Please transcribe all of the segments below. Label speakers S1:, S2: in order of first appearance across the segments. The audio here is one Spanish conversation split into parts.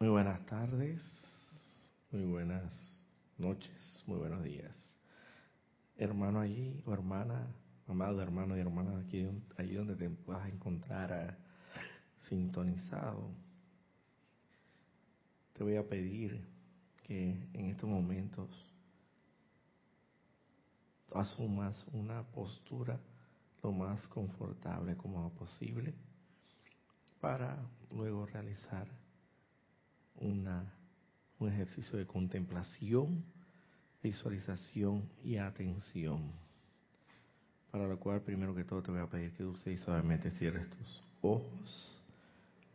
S1: Muy buenas tardes, muy buenas noches, muy buenos días. Hermano allí o hermana, amado hermano y hermana, aquí, allí donde te vas a encontrar ah, sintonizado, te voy a pedir que en estos momentos asumas una postura lo más confortable como posible para luego realizar una, un ejercicio de contemplación, visualización y atención. Para lo cual, primero que todo, te voy a pedir que y suavemente cierres tus ojos.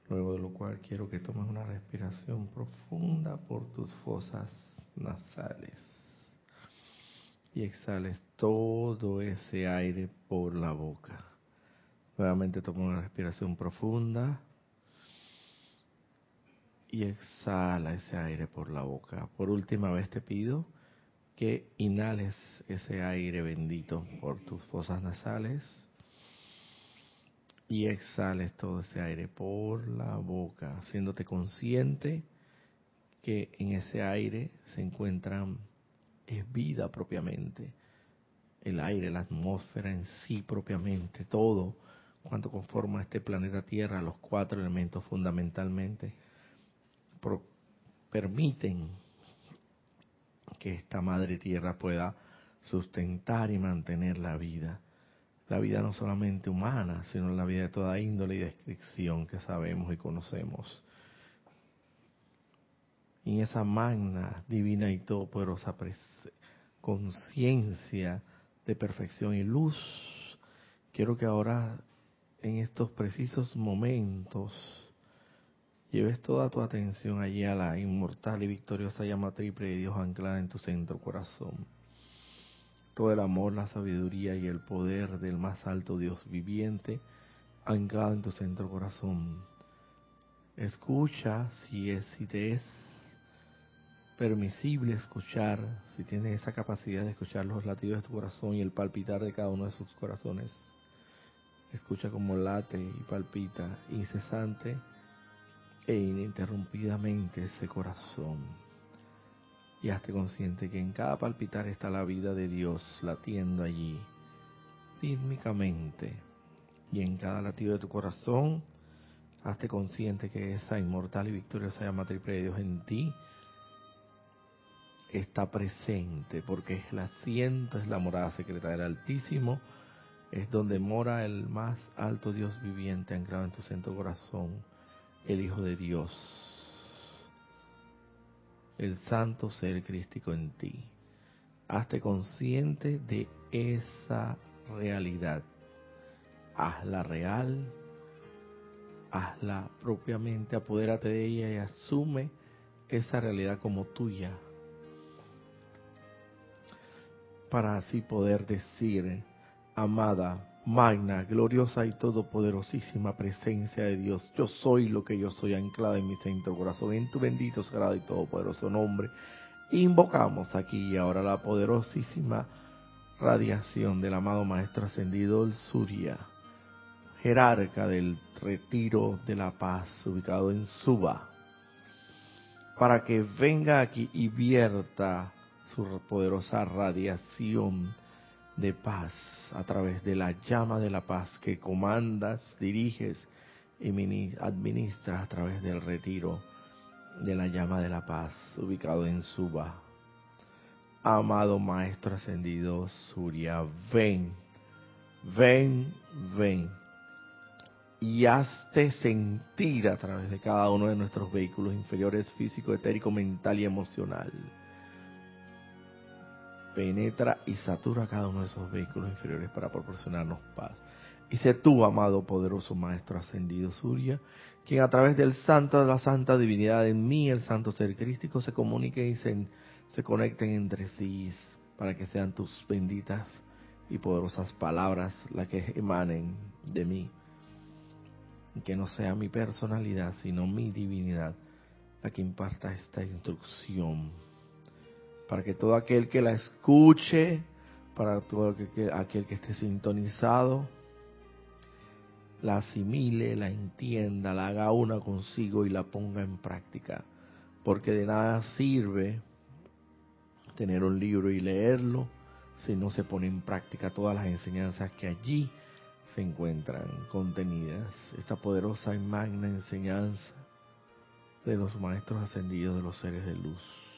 S1: Luego de lo cual quiero que tomes una respiración profunda por tus fosas nasales. Y exhales todo ese aire por la boca. Nuevamente toma una respiración profunda y exhala ese aire por la boca. Por última vez te pido que inhales ese aire bendito por tus fosas nasales y exhales todo ese aire por la boca, haciéndote consciente que en ese aire se encuentran es vida propiamente, el aire, la atmósfera en sí propiamente, todo cuanto conforma este planeta Tierra, los cuatro elementos fundamentalmente permiten que esta madre tierra pueda sustentar y mantener la vida. La vida no solamente humana, sino la vida de toda índole y descripción que sabemos y conocemos. Y en esa magna, divina y todopoderosa conciencia de perfección y luz, quiero que ahora, en estos precisos momentos, Lleves toda tu atención allí a la inmortal y victoriosa llama triple de Dios anclada en tu centro corazón. Todo el amor, la sabiduría y el poder del más alto Dios viviente anclado en tu centro corazón. Escucha si es si te es permisible escuchar, si tienes esa capacidad de escuchar los latidos de tu corazón y el palpitar de cada uno de sus corazones. Escucha como late y palpita incesante e ininterrumpidamente ese corazón. Y hazte consciente que en cada palpitar está la vida de Dios latiendo allí, rítmicamente. Y en cada latido de tu corazón, hazte consciente que esa inmortal y victoriosa llama triple de Dios en ti está presente, porque es el asiento, es la morada secreta del Altísimo, es donde mora el más alto Dios viviente anclado en tu centro corazón el Hijo de Dios, el santo ser crístico en ti. Hazte consciente de esa realidad. Hazla real, hazla propiamente, apodérate de ella y asume esa realidad como tuya. Para así poder decir, amada, magna, gloriosa y todopoderosísima presencia de Dios. Yo soy lo que yo soy anclada en mi centro corazón, en tu bendito, sagrado y todopoderoso nombre. Invocamos aquí y ahora la poderosísima radiación del amado Maestro Ascendido el Surya, jerarca del retiro de la paz, ubicado en Suba, para que venga aquí y vierta su poderosa radiación de paz a través de la llama de la paz que comandas, diriges y administras a través del retiro de la llama de la paz ubicado en Suba. Amado Maestro Ascendido Surya, ven, ven, ven y hazte sentir a través de cada uno de nuestros vehículos inferiores físico, etérico, mental y emocional penetra y satura cada uno de esos vehículos inferiores para proporcionarnos paz. Y sé tú, amado poderoso Maestro Ascendido Surya, quien a través del santo de la santa divinidad en mí, el santo ser crístico, se comunique y se, conecten entre sí para que sean tus benditas y poderosas palabras las que emanen de mí. Y que no sea mi personalidad, sino mi divinidad la que imparta esta instrucción para que todo aquel que la escuche, para todo aquel que esté sintonizado, la asimile, la entienda, la haga una consigo y la ponga en práctica. Porque de nada sirve tener un libro y leerlo si no se pone en práctica todas las enseñanzas que allí se encuentran contenidas. Esta poderosa y magna enseñanza de los maestros ascendidos de los seres de luz.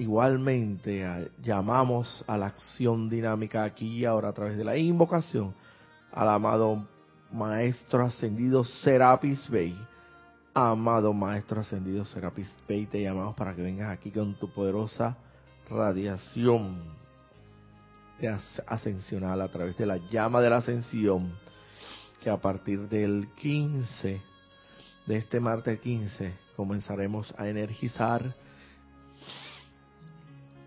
S1: Igualmente llamamos a la acción dinámica aquí y ahora a través de la invocación al amado Maestro Ascendido Serapis Bey. Amado Maestro Ascendido Serapis Bey, te llamamos para que vengas aquí con tu poderosa radiación de ascensional a través de la llama de la ascensión, que a partir del 15, de este martes 15, comenzaremos a energizar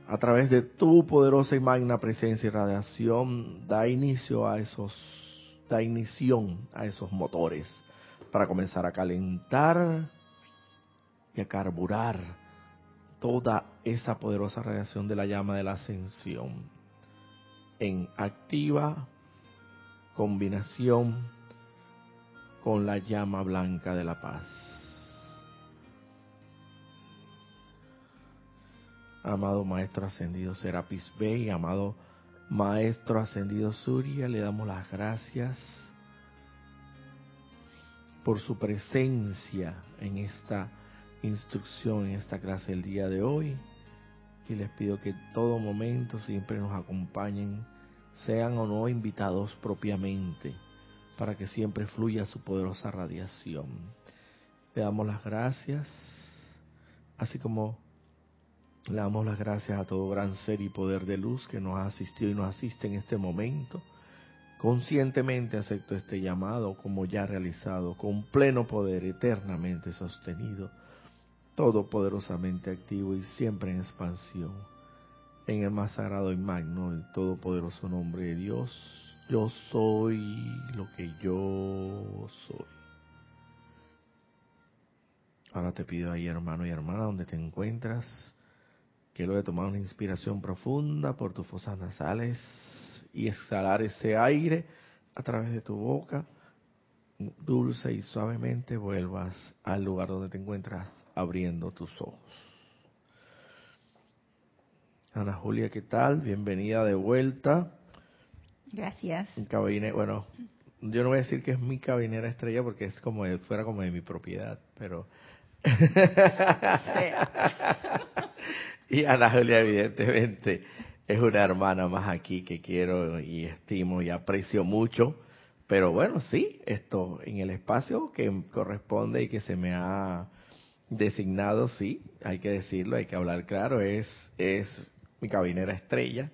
S1: a través de tu poderosa y magna presencia y radiación, da inicio a esos, da inicio a esos motores para comenzar a calentar y a carburar toda esa poderosa radiación de la llama de la ascensión en activa combinación con la llama blanca de la paz. Amado Maestro Ascendido Serapis Bey, amado Maestro Ascendido Surya, le damos las gracias por su presencia en esta instrucción, en esta clase el día de hoy. Y les pido que en todo momento siempre nos acompañen, sean o no invitados propiamente, para que siempre fluya su poderosa radiación. Le damos las gracias, así como le damos las gracias a todo gran ser y poder de luz que nos ha asistido y nos asiste en este momento. Conscientemente acepto este llamado como ya realizado, con pleno poder eternamente sostenido, todopoderosamente activo y siempre en expansión. En el más sagrado y magno, el todopoderoso nombre de Dios, yo soy lo que yo soy. Ahora te pido ahí, hermano y hermana, donde te encuentras, Quiero de tomar una inspiración profunda por tus fosas nasales y exhalar ese aire a través de tu boca. Dulce y suavemente vuelvas al lugar donde te encuentras abriendo tus ojos. Ana Julia, ¿qué tal? Bienvenida de vuelta.
S2: Gracias.
S1: bueno, yo no voy a decir que es mi cabinera estrella porque es como de, fuera como de mi propiedad, pero... Y Ana Julia, evidentemente, es una hermana más aquí que quiero y estimo y aprecio mucho. Pero bueno, sí, esto en el espacio que corresponde y que se me ha designado, sí, hay que decirlo, hay que hablar claro, es, es mi cabinera estrella.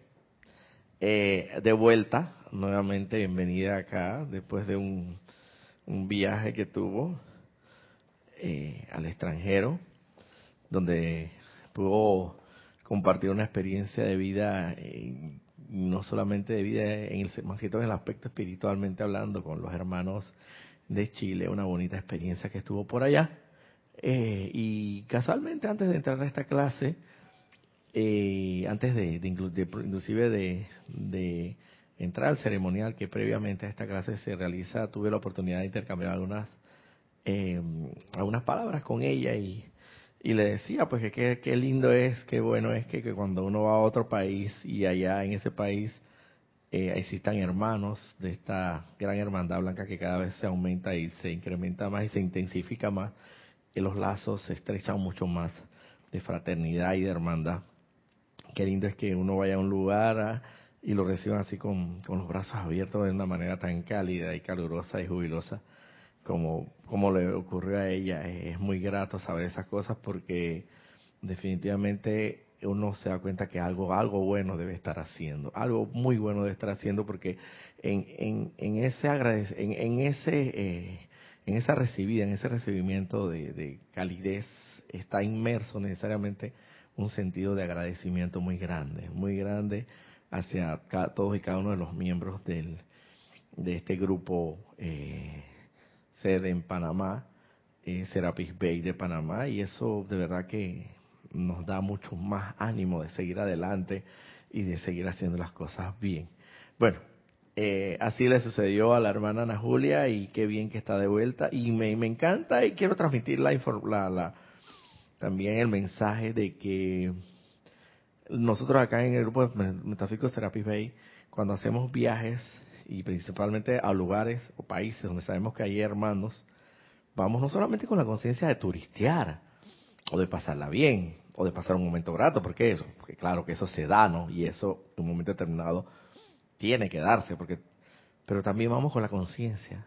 S1: Eh, de vuelta, nuevamente bienvenida acá, después de un, un viaje que tuvo eh, al extranjero, donde pudo compartir una experiencia de vida, eh, no solamente de vida, en el, más que todo en el aspecto espiritualmente hablando, con los hermanos de Chile, una bonita experiencia que estuvo por allá. Eh, y casualmente antes de entrar a esta clase, eh, antes de, de, inclusive de, entrar al ceremonial que previamente a esta clase se realiza, tuve la oportunidad de intercambiar algunas, algunas palabras con ella y y le decía pues que qué lindo es, qué bueno es que, que, cuando uno va a otro país y allá en ese país eh, existan hermanos de esta gran hermandad blanca que cada vez se aumenta y se incrementa más y se intensifica más, y los lazos se estrechan mucho más de fraternidad y de hermandad. Qué lindo es que uno vaya a un lugar ah, y lo reciban así con, con los brazos abiertos de una manera tan cálida y calurosa y jubilosa como, como le ocurrió a ella. Es muy grato saber esas cosas porque definitivamente uno se da cuenta que algo, algo bueno debe estar haciendo, algo muy bueno debe estar haciendo porque en, en, en ese en, en, ese eh, en esa recibida, en ese recibimiento de, de, calidez está inmerso necesariamente un sentido de agradecimiento muy grande, muy grande hacia todos y cada uno de los miembros del, de este grupo eh, sede en Panamá, eh, Serapis Bay de Panamá, y eso de verdad que nos da mucho más ánimo de seguir adelante y de seguir haciendo las cosas bien. Bueno, eh, así le sucedió a la hermana Ana Julia y qué bien que está de vuelta. Y me, me encanta y quiero transmitir la, la, la, también el mensaje de que nosotros acá en el grupo de Metafísico Serapis Bay, cuando hacemos viajes y principalmente a lugares o países donde sabemos que hay hermanos, vamos no solamente con la conciencia de turistear o de pasarla bien o de pasar un momento grato, porque eso, porque claro que eso se da, ¿no? Y eso en un momento determinado tiene que darse, porque pero también vamos con la conciencia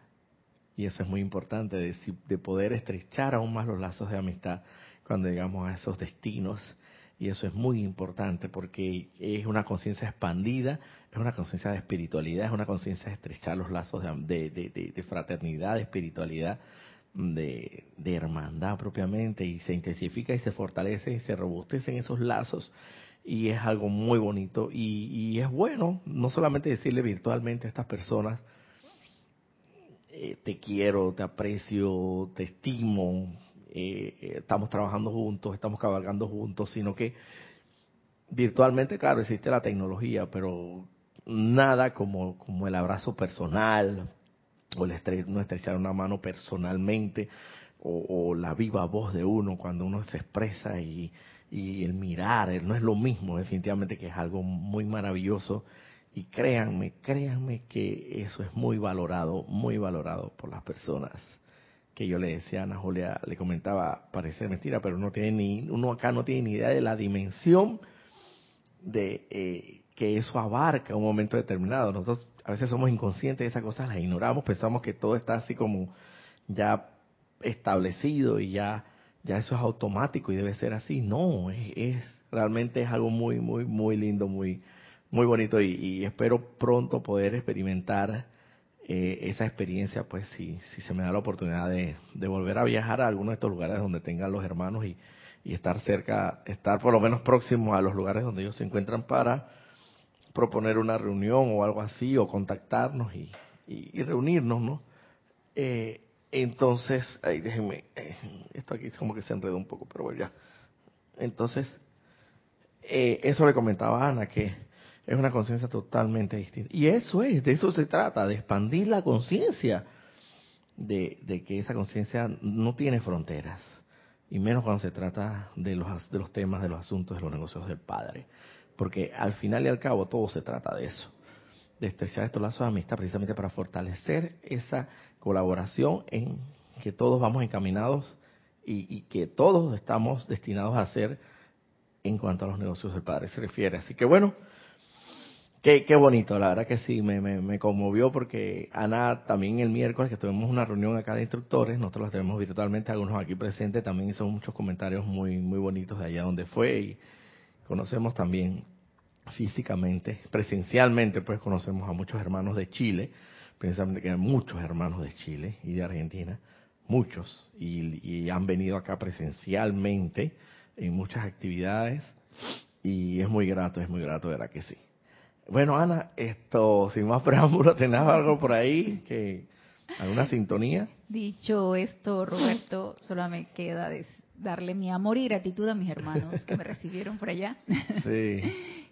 S1: y eso es muy importante de, de poder estrechar aún más los lazos de amistad cuando llegamos a esos destinos y eso es muy importante porque es una conciencia expandida, es una conciencia de espiritualidad, es una conciencia de estrechar los lazos de, de, fraternidad, de espiritualidad, de, hermandad propiamente, y se intensifica y se fortalece y se robustecen esos lazos, y es algo muy bonito, y, y es bueno no solamente decirle virtualmente a estas personas, eh, te quiero, te aprecio, te estimo, eh, eh, estamos trabajando juntos, estamos cabalgando juntos, sino que virtualmente, claro, existe la tecnología, pero nada como, como el abrazo personal, o el no estrechar una mano personalmente, o, la viva voz de uno cuando uno se expresa y, y el mirar, no es lo mismo, definitivamente que es algo muy maravilloso. Y créanme, créanme que eso es muy valorado, muy valorado por las personas que yo le decía a Ana Julia, le comentaba, parece mentira, pero no tiene ni, uno acá no tiene ni idea de la dimensión de eh, que eso abarca un momento determinado. Nosotros a veces somos inconscientes de esas cosas, las ignoramos, pensamos que todo está así como ya establecido y ya, ya eso es automático y debe ser así. No, es, realmente es algo muy, muy, muy lindo, muy, muy bonito y espero pronto poder experimentar eh, esa experiencia, pues si, si se me da la oportunidad de, volver a viajar a alguno de estos lugares donde tengan los hermanos y, estar cerca, estar por lo menos próximo a los lugares donde ellos se encuentran para proponer una reunión o algo así, o contactarnos y, reunirnos, ¿no? Eh, entonces, ahí déjenme, eh, esto aquí como que se enredó un poco, pero bueno, ya. Entonces, eso le comentaba a Ana, que es una conciencia totalmente distinta. Y eso es, de eso se trata, de expandir la conciencia, de, que esa conciencia no tiene fronteras, y menos cuando se trata de los, de los temas, de los asuntos, de los negocios del Padre. Porque al final y al cabo todo se trata de eso, de estrechar estos lazos de amistad precisamente para fortalecer esa colaboración en que todos vamos encaminados y, y que todos estamos destinados a hacer en cuanto a los negocios del Padre se refiere. Así que bueno, Qué, qué bonito, la verdad que sí, me, me, conmovió porque Ana también el miércoles que tuvimos una reunión acá de instructores, nosotros la tenemos virtualmente, algunos aquí presentes, también hizo muchos comentarios muy, muy bonitos de allá donde fue y conocemos también físicamente, presencialmente, pues conocemos a muchos hermanos de Chile, precisamente que hay muchos hermanos de Chile y de Argentina, muchos, y, y han venido acá presencialmente en muchas actividades y es muy grato, es muy grato, verdad que sí. Bueno, Ana, esto, sin más preámbulo, ¿tenés algo por ahí? que ¿Alguna sintonía?
S2: Dicho esto, Roberto, solo me queda darle mi amor y gratitud a mis hermanos que me recibieron por allá. Sí.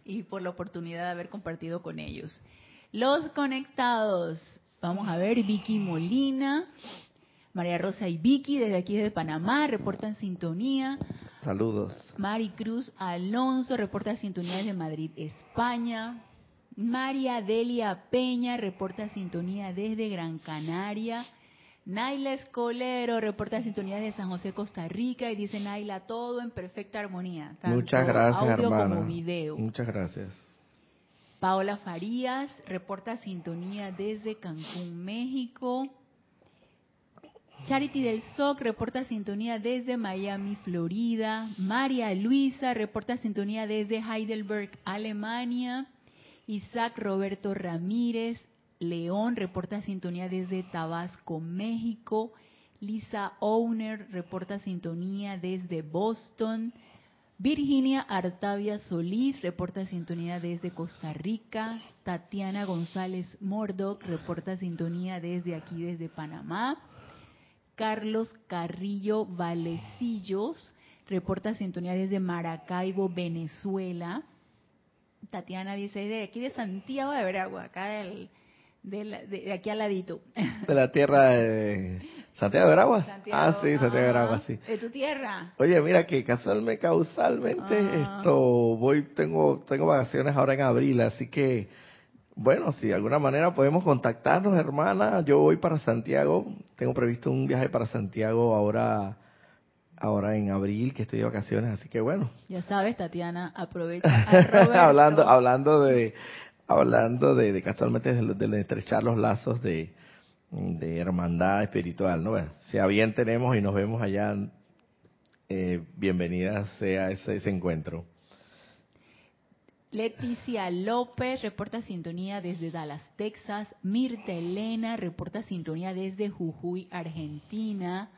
S2: y por la oportunidad de haber compartido con ellos. Los conectados. Vamos a ver, Vicky Molina, María Rosa y Vicky desde aquí de Panamá, reportan sintonía.
S1: Saludos.
S2: Mari Cruz Alonso reporta sintonía desde Madrid, España. María Delia Peña reporta sintonía desde Gran Canaria. Naila Escolero reporta sintonía desde San José, Costa Rica y dice Naila, todo en perfecta armonía.
S1: Muchas gracias, audio como video. Muchas gracias.
S2: Paola Farías reporta sintonía desde Cancún, México. Charity del SOC reporta sintonía desde Miami, Florida. María Luisa reporta sintonía desde Heidelberg, Alemania. Isaac Roberto Ramírez León reporta sintonía desde Tabasco, México. Lisa Owner reporta sintonía desde Boston. Virginia Artavia Solís reporta sintonía desde Costa Rica. Tatiana González Mordoc reporta sintonía desde aquí, desde Panamá. Carlos Carrillo Valecillos reporta sintonía desde Maracaibo, Venezuela. Tatiana dice, de aquí de Santiago de Veragua, acá del, de, aquí al ladito.
S1: De la tierra de Santiago de Veragua. ah, sí, Santiago de Veragua, sí.
S2: De tu tierra.
S1: Oye, mira que casualmente, causalmente, ah. esto, voy, tengo, tengo vacaciones ahora en abril, así que, bueno, si de alguna manera podemos contactarnos, hermana, yo voy para Santiago, tengo previsto un viaje para Santiago ahora ahora en abril que estoy de vacaciones, así que bueno.
S2: Ya sabes, Tatiana, aprovecha.
S1: hablando, hablando de, hablando de, de casualmente de, estrechar los lazos de, de hermandad espiritual, ¿no? Bueno, si a bien tenemos y nos vemos allá, eh, bienvenida sea ese, ese encuentro.
S2: Leticia López reporta sintonía desde Dallas, Texas. Mirta Elena reporta sintonía desde Jujuy, Argentina.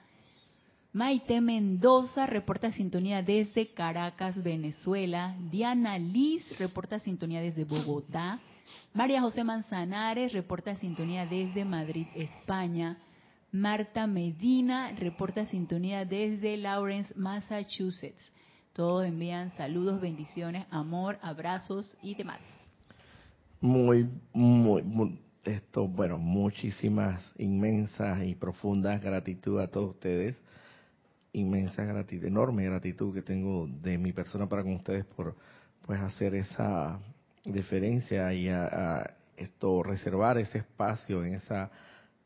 S2: Maite Mendoza reporta sintonía desde Caracas, Venezuela. Diana Liz reporta sintonía desde Bogotá. María José Manzanares reporta sintonía desde Madrid, España. Marta Medina reporta sintonía desde Lawrence, Massachusetts. Todos envían saludos, bendiciones, amor, abrazos y demás.
S1: Muy, muy, muy, esto, bueno, muchísimas, inmensas y profundas gratitud a todos ustedes inmensa gratitud, enorme gratitud que tengo de mi persona para con ustedes por pues hacer esa diferencia y a, esto reservar ese espacio en esa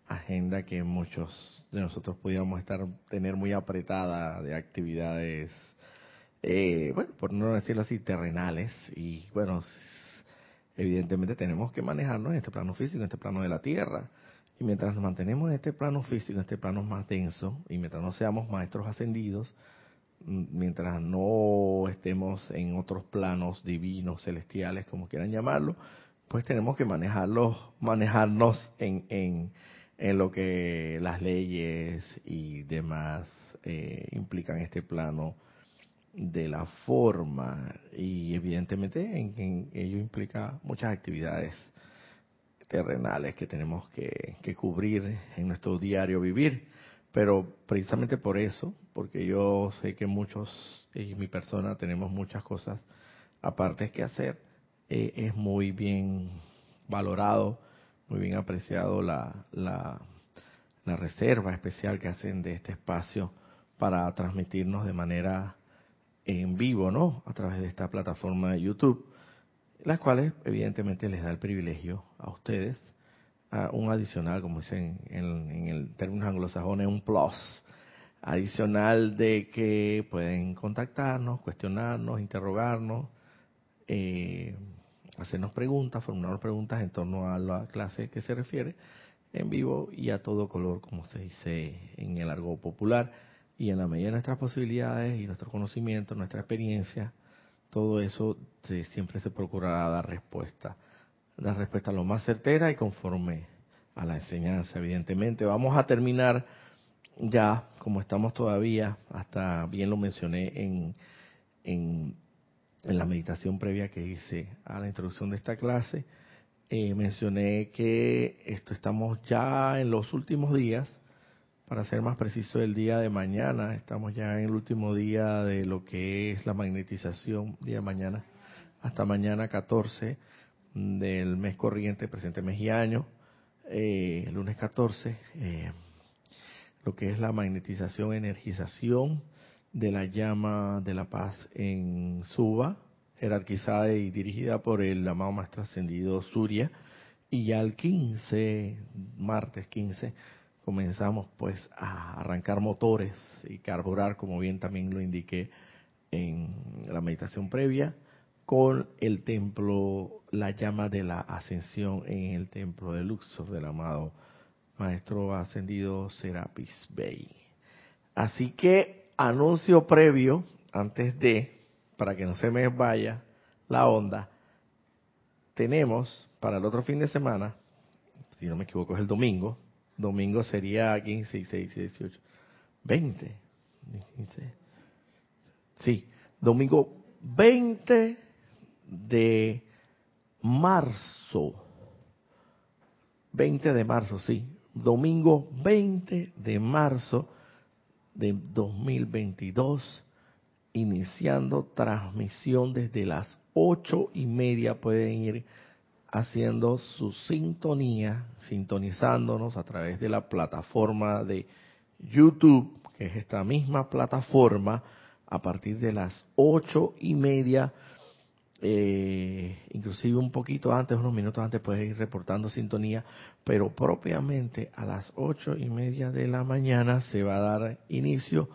S1: agenda que muchos de nosotros pudiéramos estar tener muy apretada de actividades eh, bueno por no decirlo así terrenales. Y bueno evidentemente tenemos que manejarnos en este plano físico en este plano de la tierra y mientras nos mantenemos en este plano físico, en este plano más denso, y mientras no seamos maestros ascendidos, mientras no estemos en otros planos divinos, celestiales, como quieran llamarlo, pues tenemos que manejarlos, manejarnos en, en, en lo que las leyes y demás eh, implican este plano de la forma. Y evidentemente en, en ello implica muchas actividades terrenales que tenemos que, cubrir en nuestro diario vivir. Pero precisamente por eso, porque yo sé que muchos y mi persona tenemos muchas cosas aparte que hacer, eh, es muy bien valorado, muy bien apreciado la, la, la reserva especial que hacen de este espacio para transmitirnos de manera en vivo, ¿no? A través de esta plataforma de YouTube las cuales evidentemente les da el privilegio a ustedes, a un adicional, como dicen en, el término anglosajón, un plus adicional de que pueden contactarnos, cuestionarnos, interrogarnos, eh, hacernos preguntas, formularnos preguntas en torno a la clase que se refiere en vivo y a todo color, como se dice en el argot popular, y en la medida de nuestras posibilidades y nuestro conocimiento, nuestra experiencia, todo eso siempre se procurará dar respuesta. Dar respuesta lo más certera y conforme a la enseñanza, evidentemente. Vamos a terminar ya, como estamos todavía, hasta bien lo mencioné en, en, la meditación previa que hice a la introducción de esta clase, eh, mencioné que esto estamos ya en los últimos días para ser más preciso, el día de mañana, estamos ya en el último día de lo que es la magnetización, día de mañana, hasta mañana 14 del mes corriente, presente mes y año, eh, lunes 14, eh, lo que es la magnetización, energización de la llama de la paz en Suba, jerarquizada y dirigida por el amado maestro ascendido Surya, y ya el 15, martes 15, comenzamos pues a arrancar motores y carburar, como bien también lo indiqué en la meditación previa, con el templo, la llama de la ascensión en el templo de Luxor del amado Maestro Ascendido Serapis Bey. Así que anuncio previo, antes de, para que no se me vaya la onda, tenemos para el otro fin de semana, si no me equivoco es el domingo, Domingo sería 15, 16, 18, 20. Sí, domingo 20 de marzo. 20 de marzo, sí. Domingo 20 de marzo de 2022, iniciando transmisión desde las ocho y media pueden ir haciendo su sintonía, sintonizándonos a través de la plataforma de YouTube, que es esta misma plataforma, a partir de las ocho y media, eh, inclusive un poquito antes, unos minutos antes, pueden ir reportando sintonía, pero propiamente a las ocho y media de la mañana se va a dar inicio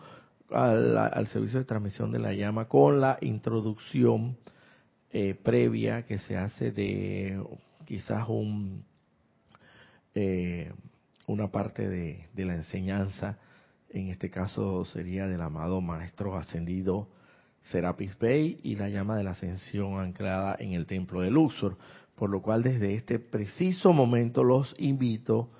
S1: al, servicio de transmisión de la llama con la introducción eh, previa que se hace de quizás un eh, una parte de, de, la enseñanza, en este caso sería del amado Maestro Ascendido Serapis Bey y la llama de la ascensión anclada en el templo de Luxor, por lo cual desde este preciso momento los invito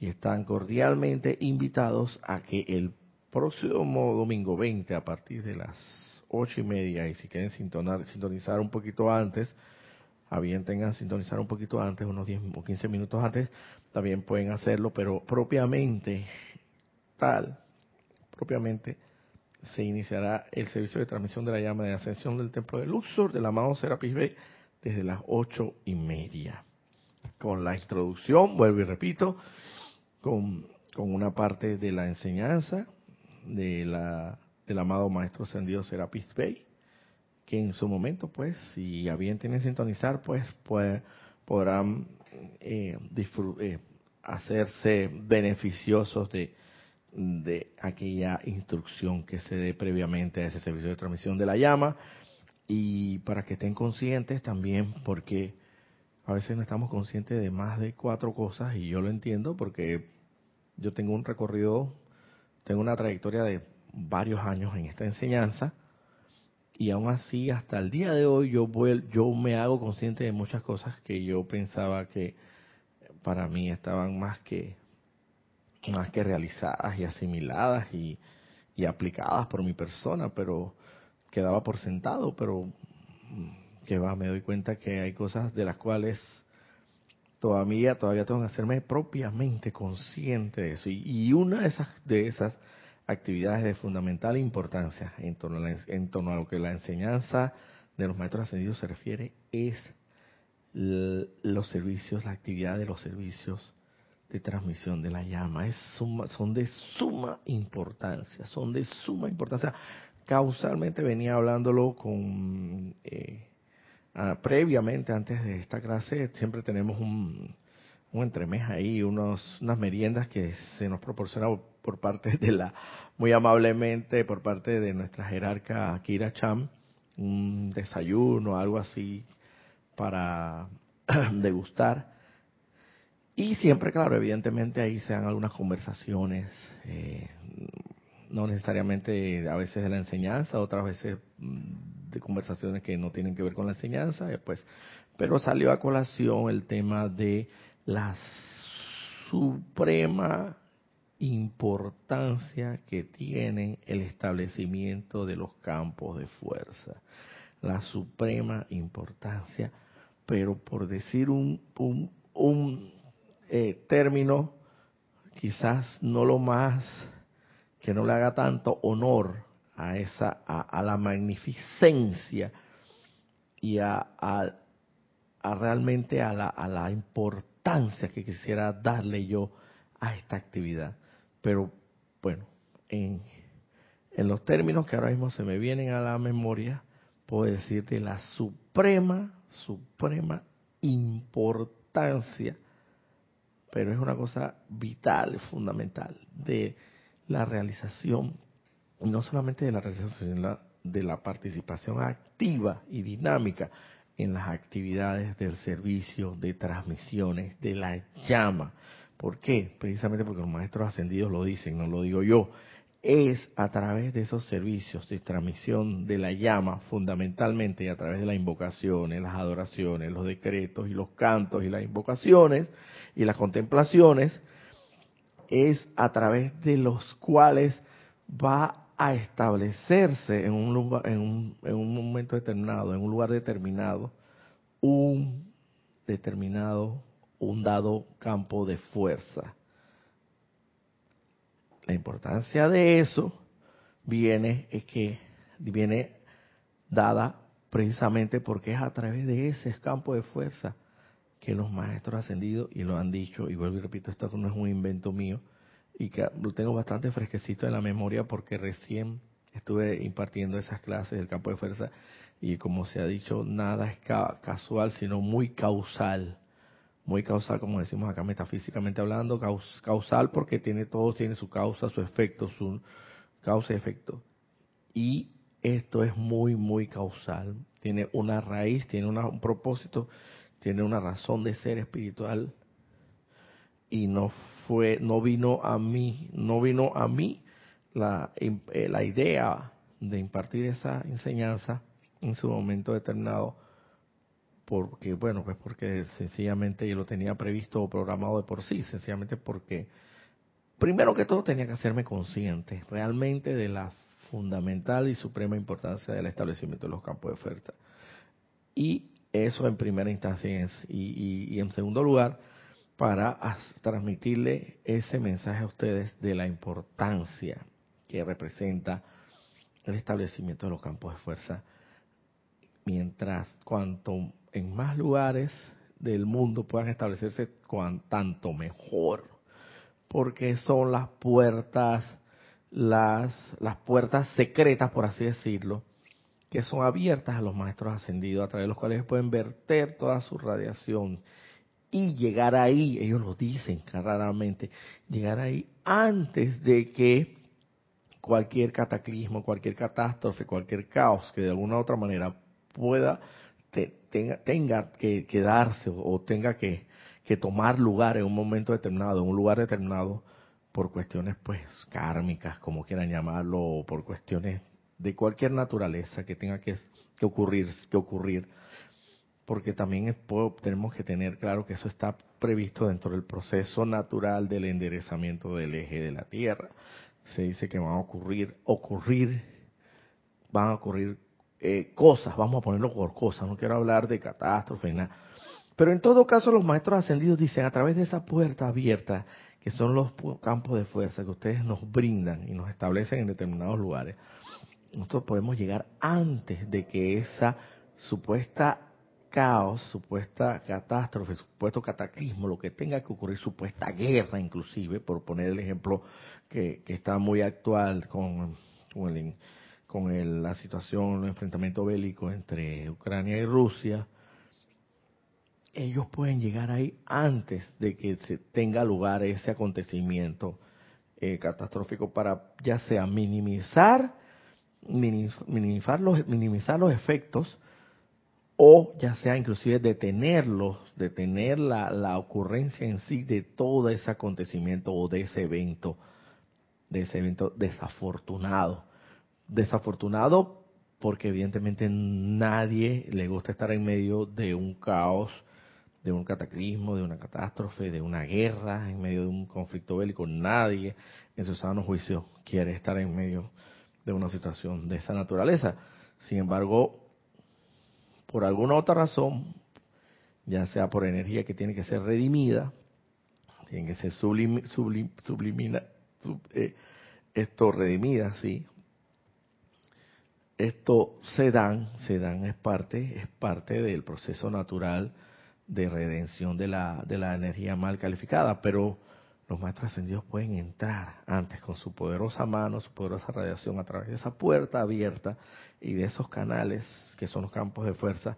S1: y están cordialmente invitados a que el próximo domingo 20 a partir de las ocho y media y si quieren sintonizar un poquito antes, a bien tengan sintonizar un poquito antes, unos 10 o 15 minutos antes, también pueden hacerlo, pero propiamente tal, propiamente se iniciará el servicio de transmisión de la llama de ascensión del templo de Luxor del amado Serapis Bey desde las ocho y media. Con la introducción, vuelvo y repito, con, con una parte de la enseñanza, de la, del amado Maestro Ascendido Serapis Bey, que en su momento, pues, si a bien tienen sintonizar, pues, podrán eh, eh, hacerse beneficiosos de, de aquella instrucción que se dé previamente a ese servicio de transmisión de la llama. Y para que estén conscientes también porque a veces no estamos conscientes de más de cuatro cosas y yo lo entiendo porque yo tengo un recorrido tengo una trayectoria de varios años en esta enseñanza y aún así hasta el día de hoy yo yo me hago consciente de muchas cosas que yo pensaba que para mí estaban más que más que realizadas y asimiladas y, y aplicadas por mi persona, pero quedaba por sentado, pero mm, que va, me doy cuenta que hay cosas de las cuales todavía todavía tengo que hacerme propiamente consciente de eso. Y, una de esas de esas actividades de fundamental importancia en torno, a en torno a lo que la enseñanza de los maestros ascendidos se refiere es los servicios, la actividad de los servicios de transmisión de la llama. Es son de suma importancia, son de suma importancia. Causalmente venía hablándolo con eh, Ah, previamente, antes de esta clase, siempre tenemos un, un entremés ahí, unos, unas meriendas que se nos proporciona por parte de la, muy amablemente por parte de nuestra jerarca Kira Cham, un desayuno, algo así para degustar. Y siempre, claro, evidentemente ahí se dan algunas conversaciones, eh, no necesariamente a veces de la enseñanza, otras veces mm, de conversaciones que no tienen que ver con la enseñanza, pues, pero salió a colación el tema de la suprema importancia que tiene el establecimiento de los campos de fuerza. La suprema importancia, pero por decir un, un, un eh, término quizás no lo más, que no le haga tanto honor a esa a, la magnificencia y a, a, realmente a la, a la importancia que quisiera darle yo a esta actividad. Pero bueno, en, en los términos que ahora mismo se me vienen a la memoria, puedo decirte la suprema, suprema importancia, pero es una cosa vital, fundamental, de la realización no solamente de la realización, sino de la participación activa y dinámica en las actividades del servicio de transmisiones de la llama. ¿Por qué? Precisamente porque los maestros ascendidos lo dicen, no lo digo yo. Es a través de esos servicios de transmisión de la llama, fundamentalmente, y a través de las invocaciones, las adoraciones, los decretos y los cantos y las invocaciones y las contemplaciones, es a través de los cuales va a establecerse en un lugar, en un, en un momento determinado, en un lugar determinado, un determinado, un dado campo de fuerza. La importancia de eso viene es que viene dada precisamente porque es a través de ese campo de fuerza que los maestros ascendidos, y lo han dicho, y vuelvo y repito, esto no es un invento mío, y que lo tengo bastante fresquecito en la memoria porque recién estuve impartiendo esas clases del campo de fuerza y como se ha dicho, nada es casual, sino muy causal. Muy causal, como decimos acá metafísicamente hablando, causal porque tiene todo, tiene su causa, su efecto, su causa y efecto. Y esto es muy, muy causal. Tiene una raíz, tiene un propósito, tiene una razón de ser espiritual. Y no fue, no vino a mí, no vino a mí la, eh, la idea de impartir esa enseñanza en su momento determinado porque bueno pues porque sencillamente yo lo tenía previsto o programado de por sí sencillamente porque primero que todo tenía que hacerme consciente realmente de la fundamental y suprema importancia del establecimiento de los campos de oferta. Y eso en primera instancia y, y en segundo lugar para transmitirle ese mensaje a ustedes de la importancia que representa el establecimiento de los campos de fuerza mientras cuanto en más lugares del mundo puedan establecerse, tanto mejor, porque son las puertas, las, las puertas secretas, por así decirlo, que son abiertas a los maestros ascendidos, a través de los cuales pueden verter toda su radiación y llegar ahí, ellos lo dicen claramente, llegar ahí antes de que cualquier cataclismo, cualquier catástrofe, cualquier caos que de alguna u otra manera pueda, tenga, tenga que quedarse o, tenga que, que tomar lugar en un momento determinado, en un lugar determinado, por cuestiones pues kármicas, como quieran llamarlo, o por cuestiones de cualquier naturaleza que tenga que, que ocurrir, que ocurrir, porque también tenemos que tener claro que eso está previsto dentro del proceso natural del enderezamiento del eje de la Tierra. Se dice que van a ocurrir, ocurrir, van a ocurrir eh, cosas, vamos a ponerlo por cosas, no quiero hablar de catástrofes, nada. Pero en todo caso los maestros ascendidos dicen, a través de esa puerta abierta, que son los campos de fuerza que ustedes nos brindan y nos establecen en determinados lugares, nosotros podemos llegar antes de que esa supuesta caos, supuesta catástrofe, supuesto cataclismo, lo que tenga que ocurrir, supuesta guerra inclusive, por poner el ejemplo que, está muy actual con, con el con la situación, el enfrentamiento bélico entre Ucrania y Rusia, ellos pueden llegar ahí antes de que se tenga lugar ese acontecimiento eh, catastrófico para ya sea minimizar, minimizar los, minimizar los efectos o ya sea inclusive detenerlos, detener la, la ocurrencia en sí de todo ese acontecimiento o de ese evento, de ese evento desafortunado desafortunado porque evidentemente nadie le gusta estar en medio de un caos, de un cataclismo, de una catástrofe, de una guerra, en medio de un conflicto bélico. Nadie en su sano juicio quiere estar en medio de una situación de esa naturaleza. Sin embargo, por alguna otra razón, ya sea por energía que tiene que ser redimida, tiene que ser sublim, sublimina, eh, esto redimida, sí, esto se dan, se dan es parte, es parte del proceso natural de redención de la, de la energía mal calificada, pero los maestros ascendidos pueden entrar antes con su poderosa mano, su poderosa radiación a través de esa puerta abierta y de esos canales que son los campos de fuerza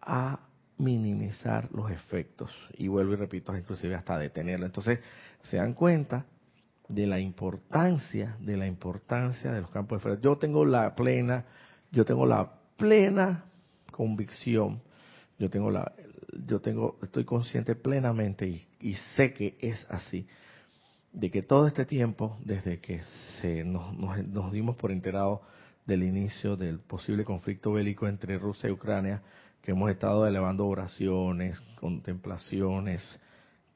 S1: a minimizar los efectos. Y vuelvo y repito inclusive hasta detenerlo. Entonces se dan cuenta de la importancia, de la importancia de los campos de fuerza. Yo tengo la plena, yo tengo la plena convicción, yo tengo la, yo tengo, estoy consciente plenamente y, sé que es así, de que todo este tiempo, desde que se nos, nos, nos dimos por enterado del inicio del posible conflicto bélico entre Rusia y Ucrania, que hemos estado elevando oraciones, contemplaciones,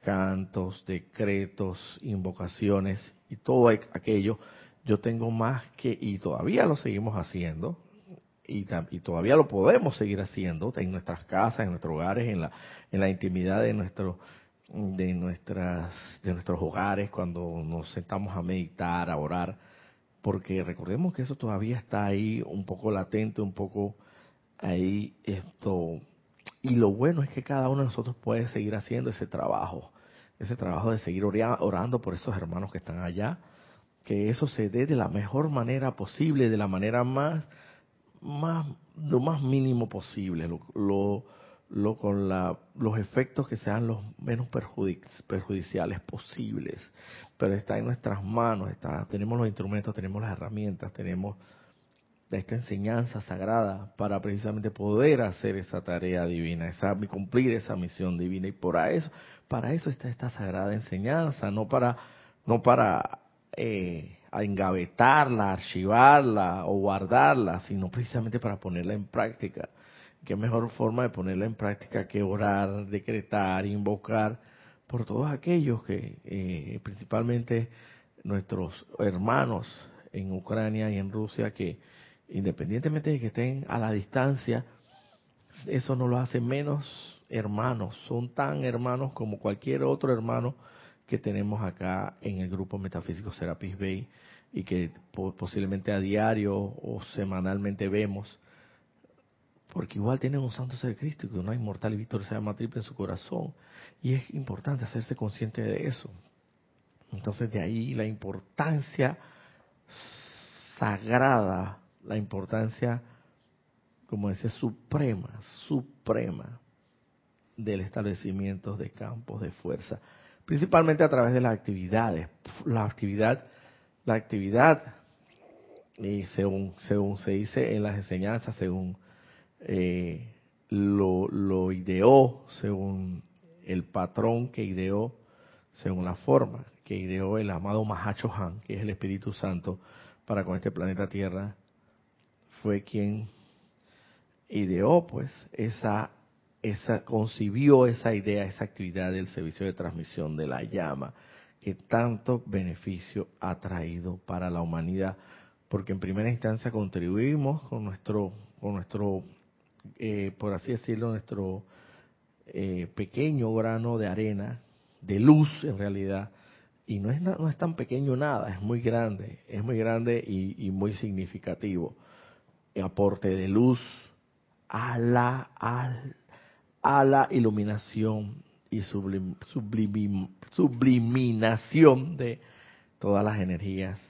S1: cantos, decretos, invocaciones y todo aquello, yo tengo más que, y todavía lo seguimos haciendo, y, y, todavía lo podemos seguir haciendo en nuestras casas, en nuestros hogares, en la, en la intimidad de nuestro de nuestras de nuestros hogares cuando nos sentamos a meditar, a orar, porque recordemos que eso todavía está ahí un poco latente, un poco ahí esto, y lo bueno es que cada uno de nosotros puede seguir haciendo ese trabajo, ese trabajo de seguir orando por esos hermanos que están allá, que eso se dé de la mejor manera posible, de la manera más, más, lo más mínimo posible, lo, lo, con la, los efectos que sean los menos perjudiciales posibles. Pero está en nuestras manos, está, tenemos los instrumentos, tenemos las herramientas, tenemos esta enseñanza sagrada para precisamente poder hacer esa tarea divina, esa, cumplir esa misión divina. Y por eso, para eso está esta sagrada enseñanza, no para, no para eh, engavetarla, archivarla o guardarla, sino precisamente para ponerla en práctica. ¿Qué mejor forma de ponerla en práctica que orar, decretar, invocar por todos aquellos que, eh, principalmente nuestros hermanos en Ucrania y en Rusia, que independientemente de que estén a la distancia, eso no lo hace menos hermanos, son tan hermanos como cualquier otro hermano que tenemos acá en el grupo metafísico Serapis Bay y que posiblemente a diario o semanalmente vemos, porque igual tienen un santo ser crístico, una inmortal y victoriosa llama triple en su corazón, y es importante hacerse consciente de eso. Entonces de ahí la importancia sagrada la importancia, como dice, suprema, suprema del establecimiento de campos de fuerza, principalmente a través de las actividades. La actividad, la actividad, y según, según se dice en las enseñanzas, según eh, lo, lo ideó, según el patrón que ideó, según la forma que ideó el amado Mahacho Han, que es el Espíritu Santo, para con este planeta Tierra, fue quien ideó pues esa esa concibió esa idea, esa actividad del servicio de transmisión de la llama que tanto beneficio ha traído para la humanidad, porque en primera instancia contribuimos con nuestro con nuestro eh, por así decirlo nuestro eh, pequeño grano de arena de luz en realidad y no es no es tan pequeño nada es muy grande es muy grande y muy significativo aporte de luz a la, a, la iluminación y subliminación de todas las energías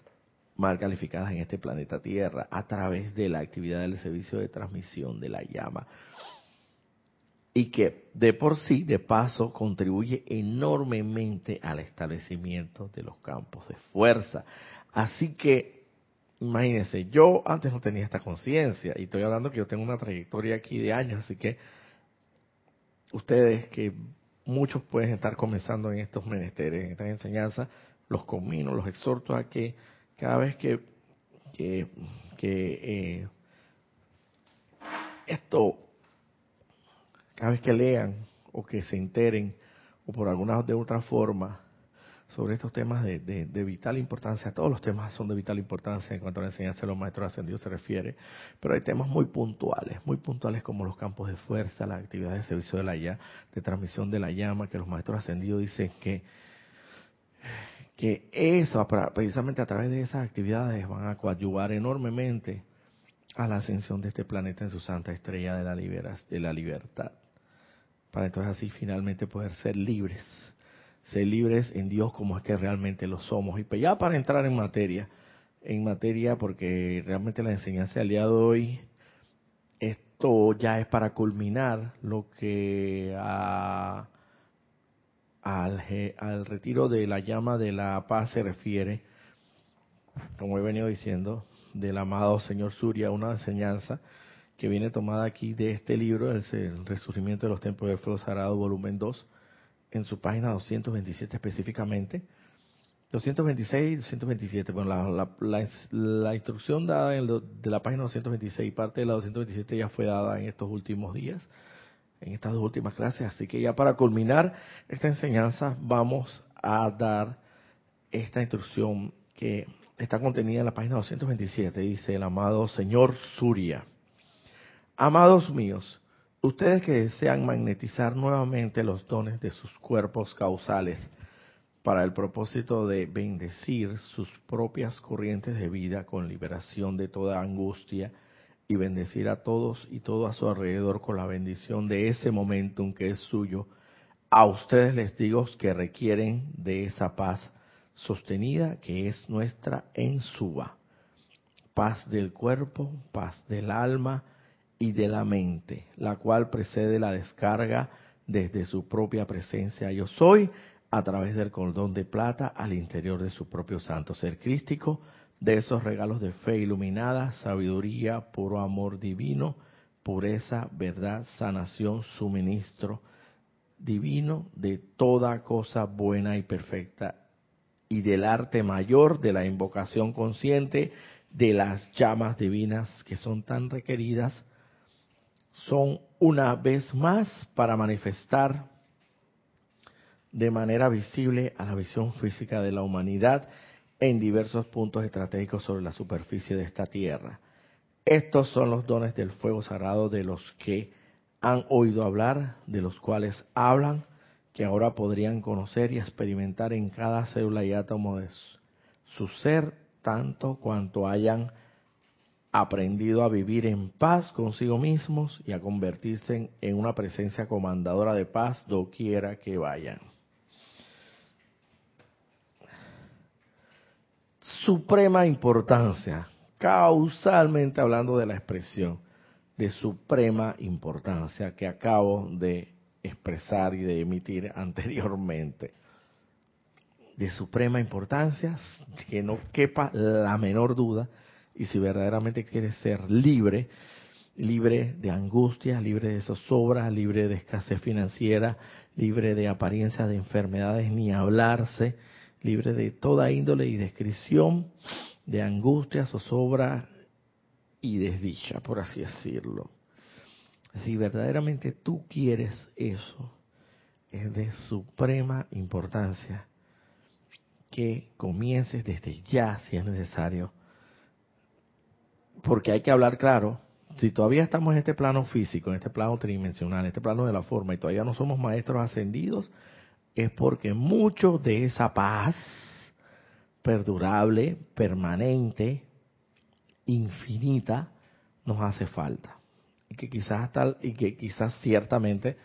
S1: mal calificadas en este planeta Tierra a través de la actividad del servicio de transmisión de la llama y que de por sí, de paso, contribuye enormemente al establecimiento de los campos de fuerza. Así que Imagínense, yo antes no tenía esta conciencia y estoy hablando que yo tengo una trayectoria aquí de años, así que ustedes que muchos pueden estar comenzando en estos menesteres, en estas enseñanzas, los comino, los exhorto a que cada vez que, que, eh, esto, cada vez que lean o que se enteren o por alguna de otra forma sobre estos temas de, vital importancia. Todos los temas son de vital importancia en cuanto a la enseñanza de los maestros ascendidos se refiere, pero hay temas muy puntuales, muy puntuales como los campos de fuerza, las actividades de servicio de la llama, de transmisión de la llama, que los maestros ascendidos dicen que que eso, precisamente a través de esas actividades, van a coadyuvar enormemente a la ascensión de este planeta en su santa estrella de la, de la libertad, para entonces así finalmente poder ser libres ser libres en Dios como es que realmente lo somos. Y pues ya para entrar en materia, en materia porque realmente la enseñanza del día de hoy, esto ya es para culminar lo que al, al retiro de la llama de la paz se refiere, como he venido diciendo, del amado señor Surya, una enseñanza que viene tomada aquí de este libro, el, el Resurgimiento de los Templos del Fuego Sagrado, volumen 2, en su página 227 específicamente. 226 y 227. Bueno, la, instrucción dada de la página 226 parte de la 227 ya fue dada en estos últimos días, en estas dos últimas clases. Así que ya para culminar esta enseñanza vamos a dar esta instrucción que está contenida en la página 227. Dice el amado Señor Surya. Amados míos, Ustedes que desean magnetizar nuevamente los dones de sus cuerpos causales para el propósito de bendecir sus propias corrientes de vida con liberación de toda angustia y bendecir a todos y todo a su alrededor con la bendición de ese momentum que es suyo. A ustedes les digo que requieren de esa paz sostenida que es nuestra en Suba. Paz del cuerpo, paz del alma y de la mente, la cual precede la descarga desde su propia presencia. Yo soy a través del cordón de plata al interior de su propio santo ser crístico, de esos regalos de fe iluminada, sabiduría, puro amor divino, pureza, verdad, sanación, suministro divino de toda cosa buena y perfecta y del arte mayor de la invocación consciente de las llamas divinas que son tan requeridas, son una vez más para manifestar de manera visible a la visión física de la humanidad en diversos puntos estratégicos sobre la superficie de esta tierra. Estos son los dones del fuego sagrado de los que han oído hablar, de los cuales hablan, que ahora podrían conocer y experimentar en cada célula y átomo de su ser, tanto cuanto hayan aprendido a vivir en paz consigo mismos y a convertirse en una presencia comandadora de paz doquiera que vayan. suprema importancia, causalmente hablando de la expresión de suprema importancia que acabo de expresar y de emitir anteriormente. De suprema importancia, que no quepa la menor duda, y si verdaderamente quieres ser libre, libre de angustia, libre de zozobra, libre de escasez financiera, libre de apariencia de enfermedades, ni hablarse, libre de toda índole y descripción de angustia, zozobra y desdicha, por así decirlo. Si verdaderamente tú quieres eso, es de suprema importancia que comiences desde ya, si es necesario, porque hay que hablar claro. Si todavía estamos en este plano físico, en este plano tridimensional, en este plano de la forma, y todavía no somos maestros ascendidos, es porque mucho de esa paz perdurable, permanente, infinita, nos hace falta. Y que quizás hasta, y que quizás ciertamente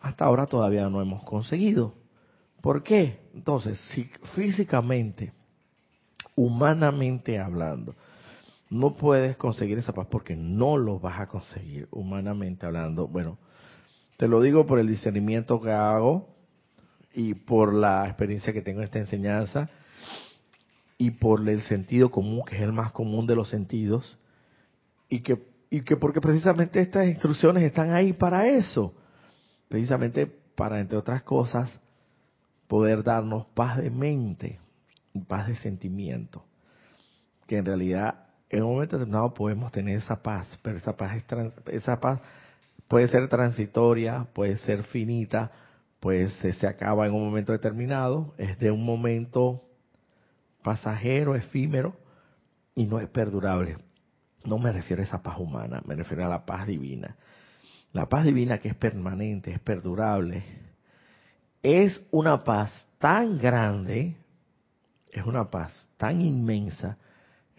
S1: hasta ahora todavía no hemos conseguido. ¿Por qué? Entonces, si físicamente, humanamente hablando, no puedes conseguir esa paz porque no lo vas a conseguir humanamente hablando. Bueno, te lo digo por el discernimiento que hago y por la experiencia que tengo en esta enseñanza y por el sentido común, que es el más común de los sentidos, y que, y que porque precisamente estas instrucciones están ahí para eso, precisamente para, entre otras cosas, poder darnos paz de mente y paz de sentimiento, que en realidad en un momento determinado podemos tener esa paz, pero esa paz, es esa paz puede ser transitoria, puede ser finita, pues se acaba en un momento determinado, es de un momento pasajero, efímero, y no es perdurable. No me refiero a esa paz humana, me refiero a la paz divina. La paz divina que es permanente, es perdurable, es una paz tan grande, es una paz tan inmensa,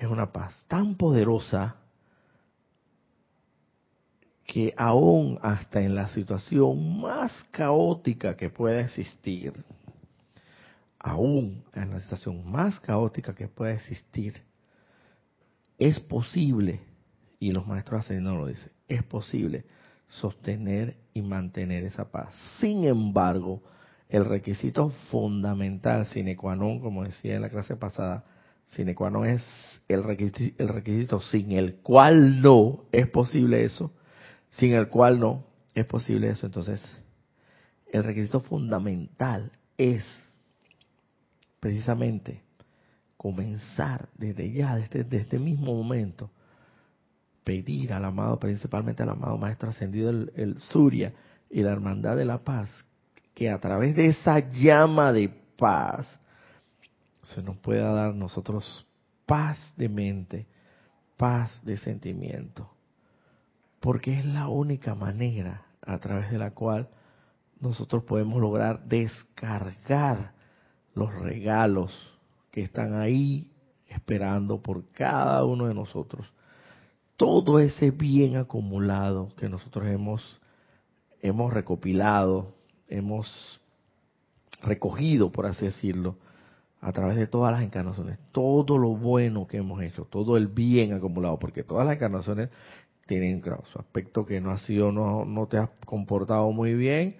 S1: es una paz tan poderosa, que aún hasta en la situación más caótica que pueda existir, aún en la situación más caótica que pueda existir, es posible, y los maestros ascendidos lo dicen, es posible sostener y mantener esa paz. Sin embargo, el requisito fundamental, sine qua non, como decía en la clase pasada, sine qua non es el requisito, el requisito sin el cual no es posible eso, sin el cual no es posible eso. Entonces, el requisito fundamental es precisamente comenzar desde ya, desde, este mismo momento, pedir al amado, principalmente al amado Maestro Ascendido, el, el Surya y la Hermandad de la Paz, que a través de esa llama de paz se nos pueda dar nosotros paz de mente, paz de sentimiento porque es la única manera a través de la cual nosotros podemos lograr descargar los regalos que están ahí esperando por cada uno de nosotros. todo ese bien acumulado que nosotros hemos, hemos recopilado, hemos recogido, por así decirlo, a través de todas las encarnaciones, todo lo bueno que hemos hecho, todo el bien acumulado, porque todas las encarnaciones tienen su aspecto que no ha sido, no, no te has comportado muy bien,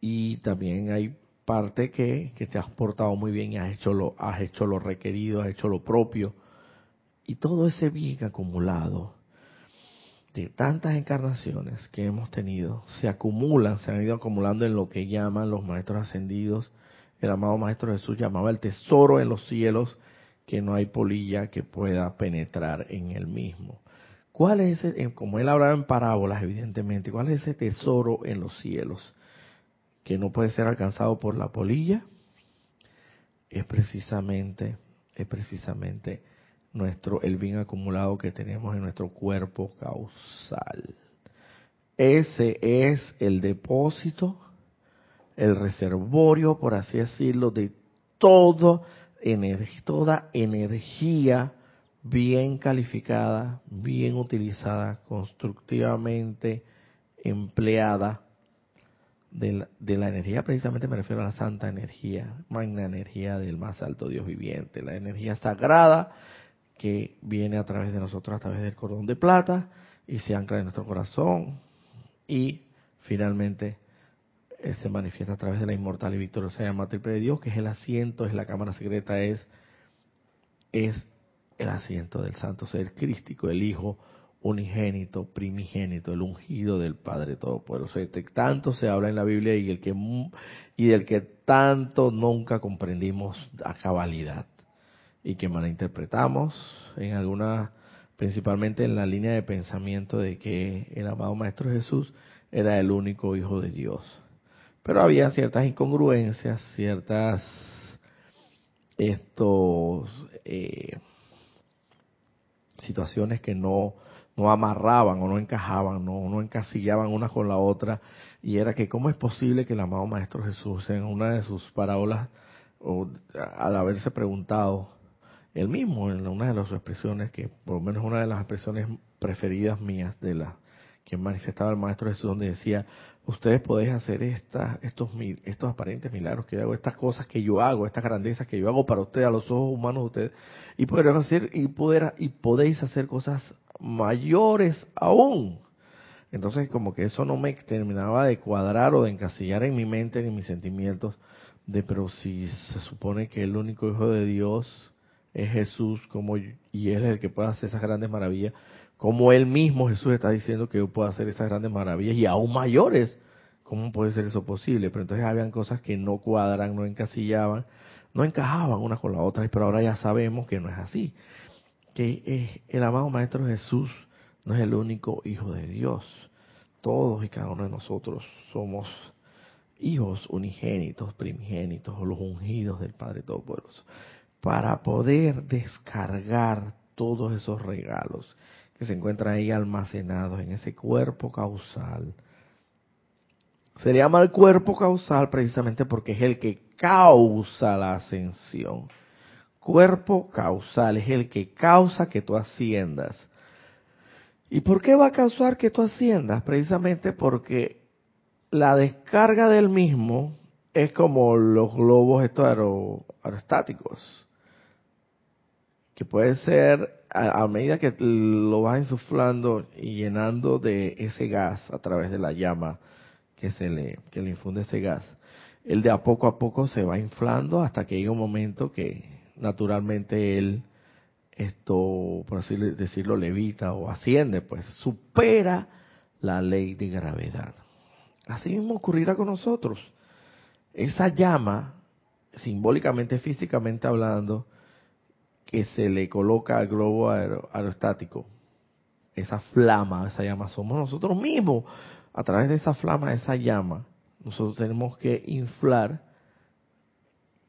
S1: y también hay parte que, que te has portado muy bien y has hecho lo, has hecho lo requerido, has hecho lo propio. Y todo ese bien acumulado de tantas encarnaciones que hemos tenido se acumulan, se han ido acumulando en lo que llaman los maestros ascendidos. El amado Maestro Jesús llamaba el tesoro en los cielos, que no hay polilla que pueda penetrar en el mismo. ¿Cuál es ese, como él hablaba en parábolas, evidentemente, cuál es ese tesoro en los cielos? que no puede ser alcanzado por la polilla, es precisamente, es precisamente nuestro, el bien acumulado que tenemos en nuestro cuerpo causal. Ese es el depósito, el reservorio, por así decirlo, de todo, toda energía bien calificada, bien utilizada, constructivamente empleada de la, de la, energía, precisamente me refiero a la santa energía, magna energía del más alto Dios viviente, la energía sagrada que viene a través de nosotros, a través del cordón de plata y se ancla en nuestro corazón. Y finalmente eh, se manifiesta a través de la inmortal y victoriosa llama triple de Dios, que es el asiento, es la cámara secreta, es, es el asiento del santo ser crístico, el Hijo unigénito, primigénito, el ungido del Padre Todopoderoso. Este tanto se habla en la Biblia y, el que, y del que tanto nunca comprendimos a cabalidad y que malinterpretamos en alguna, principalmente en la línea de pensamiento de que el amado Maestro Jesús era el único Hijo de Dios. Pero había ciertas incongruencias, ciertas estos eh, situaciones que no no amarraban o no encajaban, no, no encasillaban una con la otra, y era que cómo es posible que el amado Maestro Jesús en una de sus parábolas, o al haberse preguntado, él mismo en una de las expresiones, que por lo menos una de las expresiones preferidas mías de la que manifestaba el Maestro Jesús, donde decía, ustedes podéis hacer estas, estos, estos aparentes milagros que yo hago, estas cosas que yo hago, estas grandezas que yo hago para ustedes, a los ojos humanos de ustedes, y poder hacer, y poder, y podéis hacer cosas mayores aún. Entonces como que eso no me terminaba de cuadrar o de encasillar en mi mente ni en mis sentimientos de pero si se supone que el único hijo de Dios es Jesús como y él es el que puede hacer esas grandes maravillas, como él mismo Jesús está diciendo que yo hacer esas grandes maravillas y aún mayores, ¿cómo puede ser eso posible? Pero entonces habían cosas que no cuadran, no encasillaban, no encajaban unas con las otras, pero ahora ya sabemos que no es así que el amado Maestro Jesús no es el único Hijo de Dios. Todos y cada uno de nosotros somos hijos unigénitos, primigénitos, o los ungidos del Padre Todopoderoso, para poder descargar todos esos regalos que se encuentran ahí almacenados en ese cuerpo causal. Se llama el cuerpo causal precisamente porque es el que causa la ascensión cuerpo causal, es el que causa que tú asciendas. ¿Y por qué va a causar que tú asciendas? Precisamente porque la descarga del mismo es como los globos estos aerostáticos, que puede ser a, medida que lo vas insuflando y llenando de ese gas a través de la llama que se le, que le infunde ese gas, el de a poco a poco se va inflando hasta que llega un momento que naturalmente él, esto, por así decirlo, levita o asciende, pues supera la ley de gravedad. Así mismo ocurrirá con nosotros. Esa llama, simbólicamente, físicamente hablando, que se le coloca al globo aerostático, esa flama, esa llama, somos nosotros mismos. A través de esa flama, esa llama, nosotros tenemos que inflar,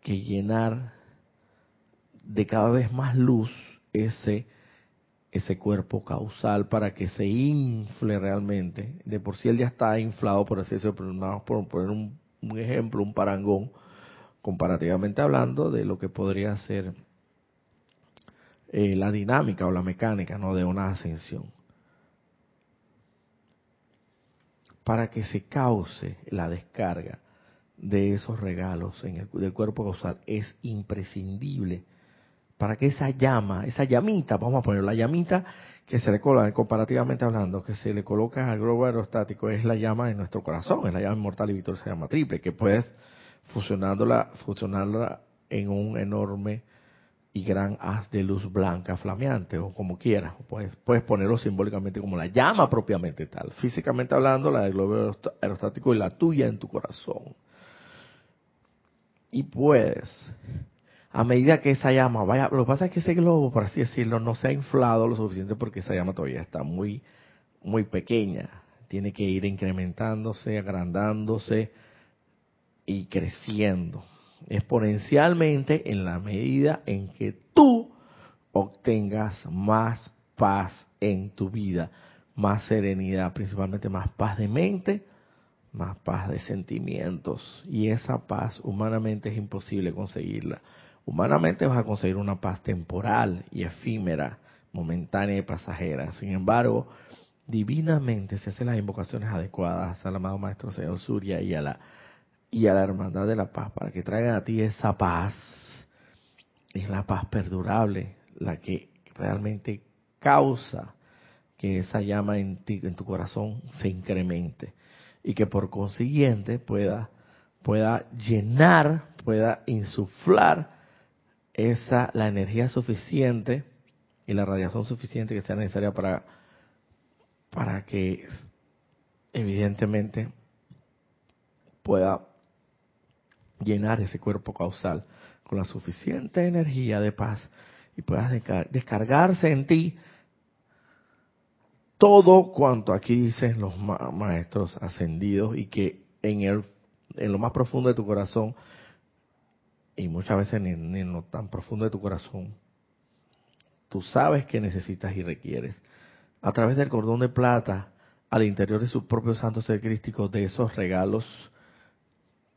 S1: que llenar de cada vez más luz ese ese cuerpo causal para que se infle realmente. De por sí él ya está inflado, por así decirlo, pero vamos por poner un, ejemplo, un parangón, comparativamente hablando de lo que podría ser eh, la dinámica o la mecánica ¿no? de una ascensión. Para que se cause la descarga de esos regalos en el del cuerpo causal es imprescindible para que esa llama, esa llamita, vamos a poner la llamita que se le coloca, comparativamente hablando, que se le coloca al globo aerostático, es la llama de nuestro corazón, es la llama inmortal y victoriosa, se llama triple, que puedes fusionándola, fusionarla en un enorme y gran haz de luz blanca flameante, o como quieras, puedes, puedes ponerlo simbólicamente como la llama propiamente tal, físicamente hablando, la del globo aerostático y la tuya en tu corazón. Y puedes a medida que esa llama vaya, lo que pasa es que ese globo, por así decirlo, no se ha inflado lo suficiente porque esa llama todavía está muy, muy pequeña. Tiene que ir incrementándose, agrandándose y creciendo exponencialmente en la medida en que tú obtengas más paz en tu vida, más serenidad, principalmente más paz de mente, más paz de sentimientos. Y esa paz humanamente es imposible conseguirla Humanamente vas a conseguir una paz temporal y efímera, momentánea y pasajera. Sin embargo, divinamente se hacen las invocaciones adecuadas al amado Maestro Señor Surya y a la y a la hermandad de la paz para que traigan a ti esa paz. Es la paz perdurable la que realmente causa que esa llama en ti, en tu corazón, se incremente y que por consiguiente pueda pueda llenar, pueda insuflar esa la energía suficiente y la radiación suficiente que sea necesaria para para que evidentemente pueda llenar ese cuerpo causal con la suficiente energía de paz y puedas descargarse en ti todo cuanto aquí dicen los maestros ascendidos y que en el en lo más profundo de tu corazón y muchas veces en lo tan profundo de tu corazón, tú sabes que necesitas y requieres, a través del cordón de plata, al interior de su propio santo ser crístico, de esos regalos,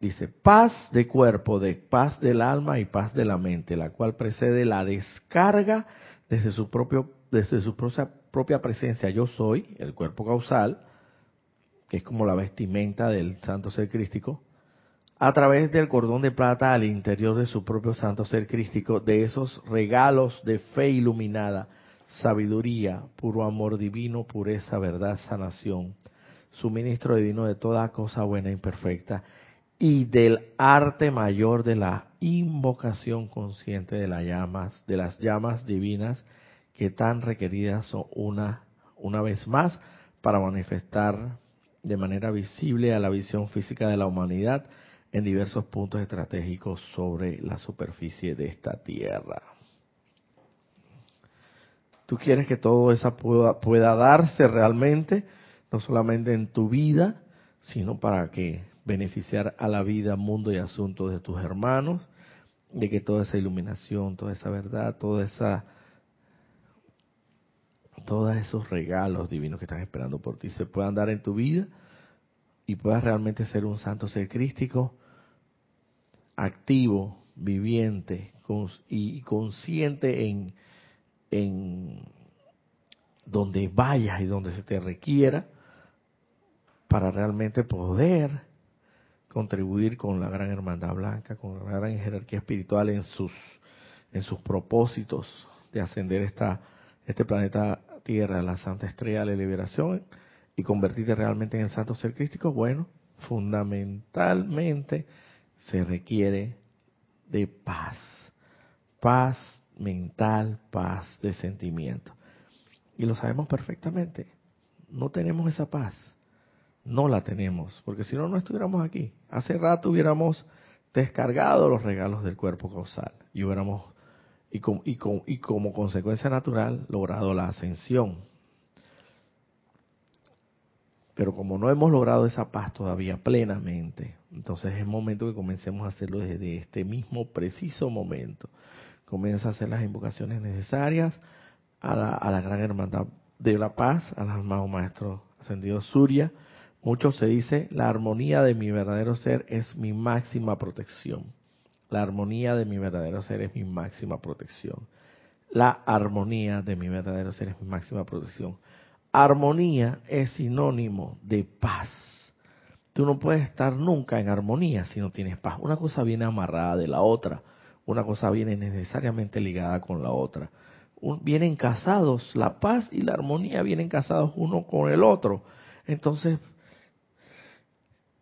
S1: dice, paz de cuerpo, de paz del alma y paz de la mente, la cual precede la descarga desde su propio, desde su propia, propia presencia. Yo soy el cuerpo causal, que es como la vestimenta del santo ser crístico, a través del cordón de plata al interior de su propio santo ser crístico, de esos regalos de fe iluminada, sabiduría, puro amor divino, pureza, verdad, sanación, suministro divino de toda cosa buena e imperfecta, y del arte mayor de la invocación consciente de las llamas, de las llamas divinas que tan requeridas son una, una vez más para manifestar de manera visible a la visión física de la humanidad en diversos puntos estratégicos sobre la superficie de esta tierra. Tú quieres que todo eso pueda, pueda darse realmente, no solamente en tu vida, sino para que beneficiar a la vida, mundo y asuntos de tus hermanos, de que toda esa iluminación, toda esa verdad, toda esa todos esos regalos divinos que están esperando por ti se puedan dar en tu vida y puedas realmente ser un santo ser crístico activo, viviente y consciente en, en donde vayas y donde se te requiera para realmente poder contribuir con la gran hermandad blanca, con la gran jerarquía espiritual en sus en sus propósitos de ascender esta este planeta Tierra, la Santa Estrella de la Liberación y convertirte realmente en el Santo Ser Crístico, bueno, fundamentalmente se requiere de paz, paz mental, paz de sentimiento. Y lo sabemos perfectamente. No tenemos esa paz. No la tenemos, porque si no, no estuviéramos aquí. Hace rato hubiéramos descargado los regalos del cuerpo causal y hubiéramos, y, y, y como consecuencia natural, logrado la ascensión. Pero como no hemos logrado esa paz todavía plenamente, entonces es momento que comencemos a hacerlo desde este mismo preciso momento. Comienza a hacer las invocaciones necesarias a la, a la gran hermandad de la paz, al amado maestro ascendido Surya. Mucho se dice, la armonía de mi verdadero ser es mi máxima protección. La armonía de mi verdadero ser es mi máxima protección. la armonía de mi verdadero ser es mi máxima protección. Armonía es sinónimo de paz. Tú no puedes estar nunca en armonía si no tienes paz. Una cosa viene amarrada de la otra. Una cosa viene necesariamente ligada con la otra. vienen casados, la paz y la armonía vienen casados uno con el otro. Entonces,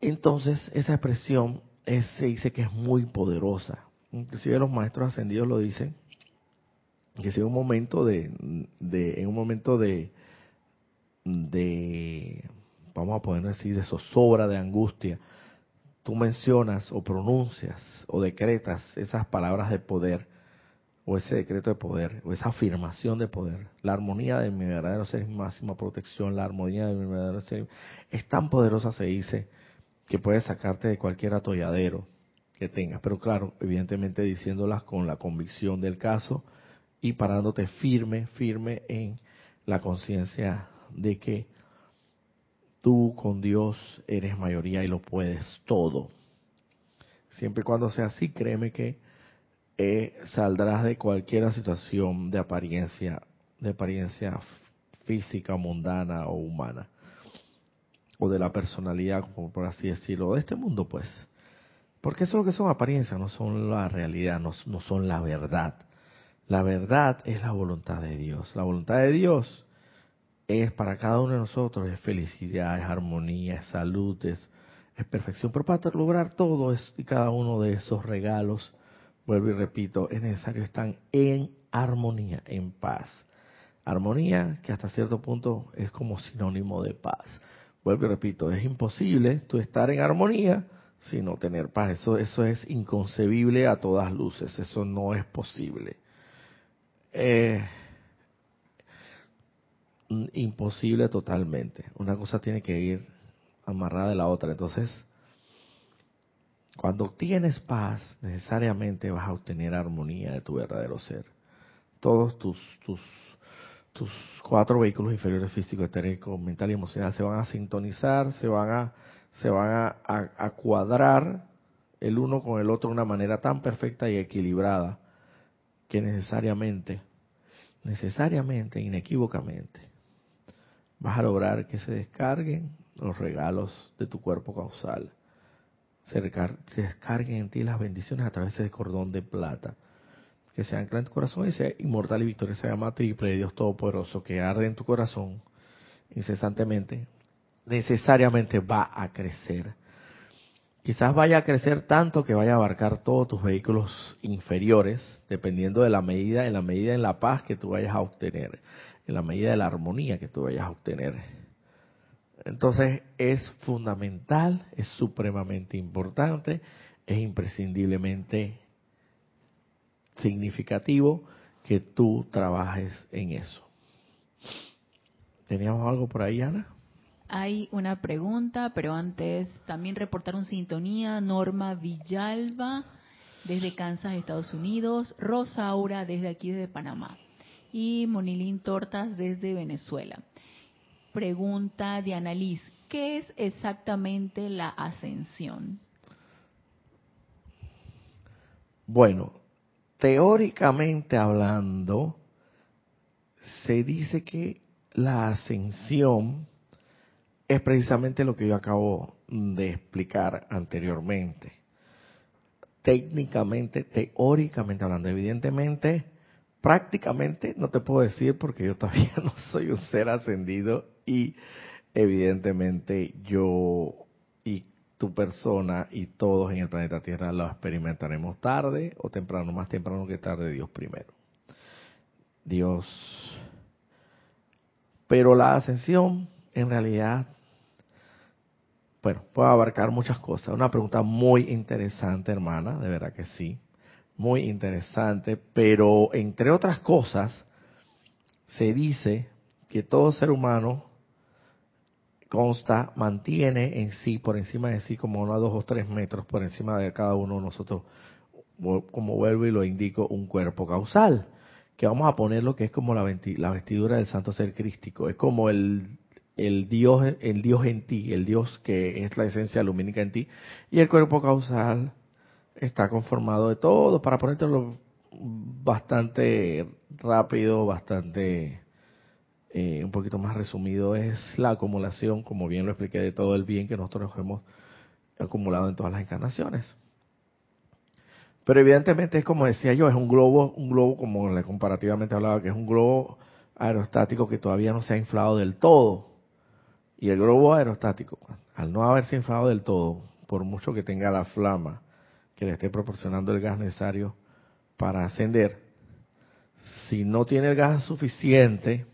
S1: entonces esa expresión se dice que es muy poderosa. Inclusive los maestros ascendidos lo dicen, que si en un momento de, en un momento de, vamos a poner así, de zozobra, de angustia, tú mencionas o pronuncias o decretas esas palabras de poder, o ese decreto de poder, o esa afirmación de poder, la armonía de mi verdadero ser es máxima protección, la armonía de mi verdadero ser es tan poderosa, se dice, que puede sacarte de cualquier atolladero que tengas, pero claro, evidentemente diciéndolas con la convicción del caso y parándote firme, firme en la conciencia de que tú con Dios eres mayoría y lo puedes todo. Siempre y cuando sea así, créeme que eh, saldrás de cualquier situación de apariencia, de apariencia física, mundana o humana, o de la personalidad, como por así decirlo, de este mundo, pues. Porque eso es lo que son apariencias, no son la realidad, no, son la verdad. La verdad es la voluntad de Dios. La voluntad de Dios es para cada uno de nosotros, es felicidad, es armonía, es salud, es, perfección. Pero para lograr todo eso y cada uno de esos regalos, vuelvo y repito, es necesario estar en armonía, en paz. Armonía que hasta cierto punto es como sinónimo de paz. Vuelvo y repito, es imposible tú estar en armonía sin no tener paz. Eso, eso es inconcebible a todas luces. Eso no es posible. Eh, imposible totalmente. Una cosa tiene que ir amarrada de la otra. Entonces, cuando obtienes paz, necesariamente vas a obtener armonía de tu verdadero ser. Todos tus, tus, tus cuatro vehículos inferiores físico, etérico, mental y emocional se van a sintonizar, se van a, se van a, a cuadrar el uno con el otro de una manera tan perfecta y equilibrada que necesariamente, necesariamente, inequívocamente, vas a lograr que se descarguen los regalos de tu cuerpo causal. Se, descarguen en ti las bendiciones a través de ese cordón de plata. Que se ancla en tu corazón y sea inmortal y victoria, se llama triple de Dios Todopoderoso, que arde en tu corazón incesantemente, necesariamente va a crecer. Quizás vaya a crecer tanto que vaya a abarcar todos tus vehículos inferiores, dependiendo de la medida, en la medida en la paz que tú vayas a obtener en la medida de la armonía que tú vayas a obtener. Entonces es fundamental, es supremamente importante, es imprescindiblemente significativo que tú trabajes en eso. ¿Teníamos algo por ahí, Ana?
S2: Hay una pregunta, pero antes también reportaron sintonía. Norma Villalba desde Kansas, Estados Unidos. Rosa Aura desde aquí, desde Panamá y Monilín Tortas desde Venezuela. Pregunta de Liz, ¿qué es exactamente la ascensión?
S1: Bueno, teóricamente hablando, se dice que la ascensión es precisamente lo que yo acabo de explicar anteriormente. Técnicamente, teóricamente hablando, evidentemente, prácticamente no te puedo decir porque yo todavía no soy un ser ascendido y evidentemente yo y tu persona y todos en el planeta Tierra lo experimentaremos tarde o temprano, más temprano que tarde, Dios primero. Dios. Pero la ascensión en realidad, bueno, puede abarcar muchas cosas. Una pregunta muy interesante, hermana, de verdad que sí muy interesante, pero entre otras cosas, se dice que todo ser humano consta, mantiene en sí, por encima de sí, como unos dos o tres metros por encima de cada uno de nosotros, como vuelvo y lo indico, un cuerpo causal, que vamos a poner lo que es como la, vestidura del santo ser crístico, es como el, el Dios, el Dios en ti, el Dios que es la esencia lumínica en ti, y el cuerpo causal está conformado de todo, para ponértelo bastante rápido, bastante eh, un poquito más resumido, es la acumulación, como bien lo expliqué, de todo el bien que nosotros hemos acumulado en todas las encarnaciones. Pero evidentemente es como decía yo, es un globo, un globo como le comparativamente hablaba, que es un globo aerostático que todavía no se ha inflado del todo. Y el globo aerostático, al no haberse inflado del todo, por mucho que tenga la flama que le esté proporcionando el gas necesario para ascender, si no tiene el gas suficiente,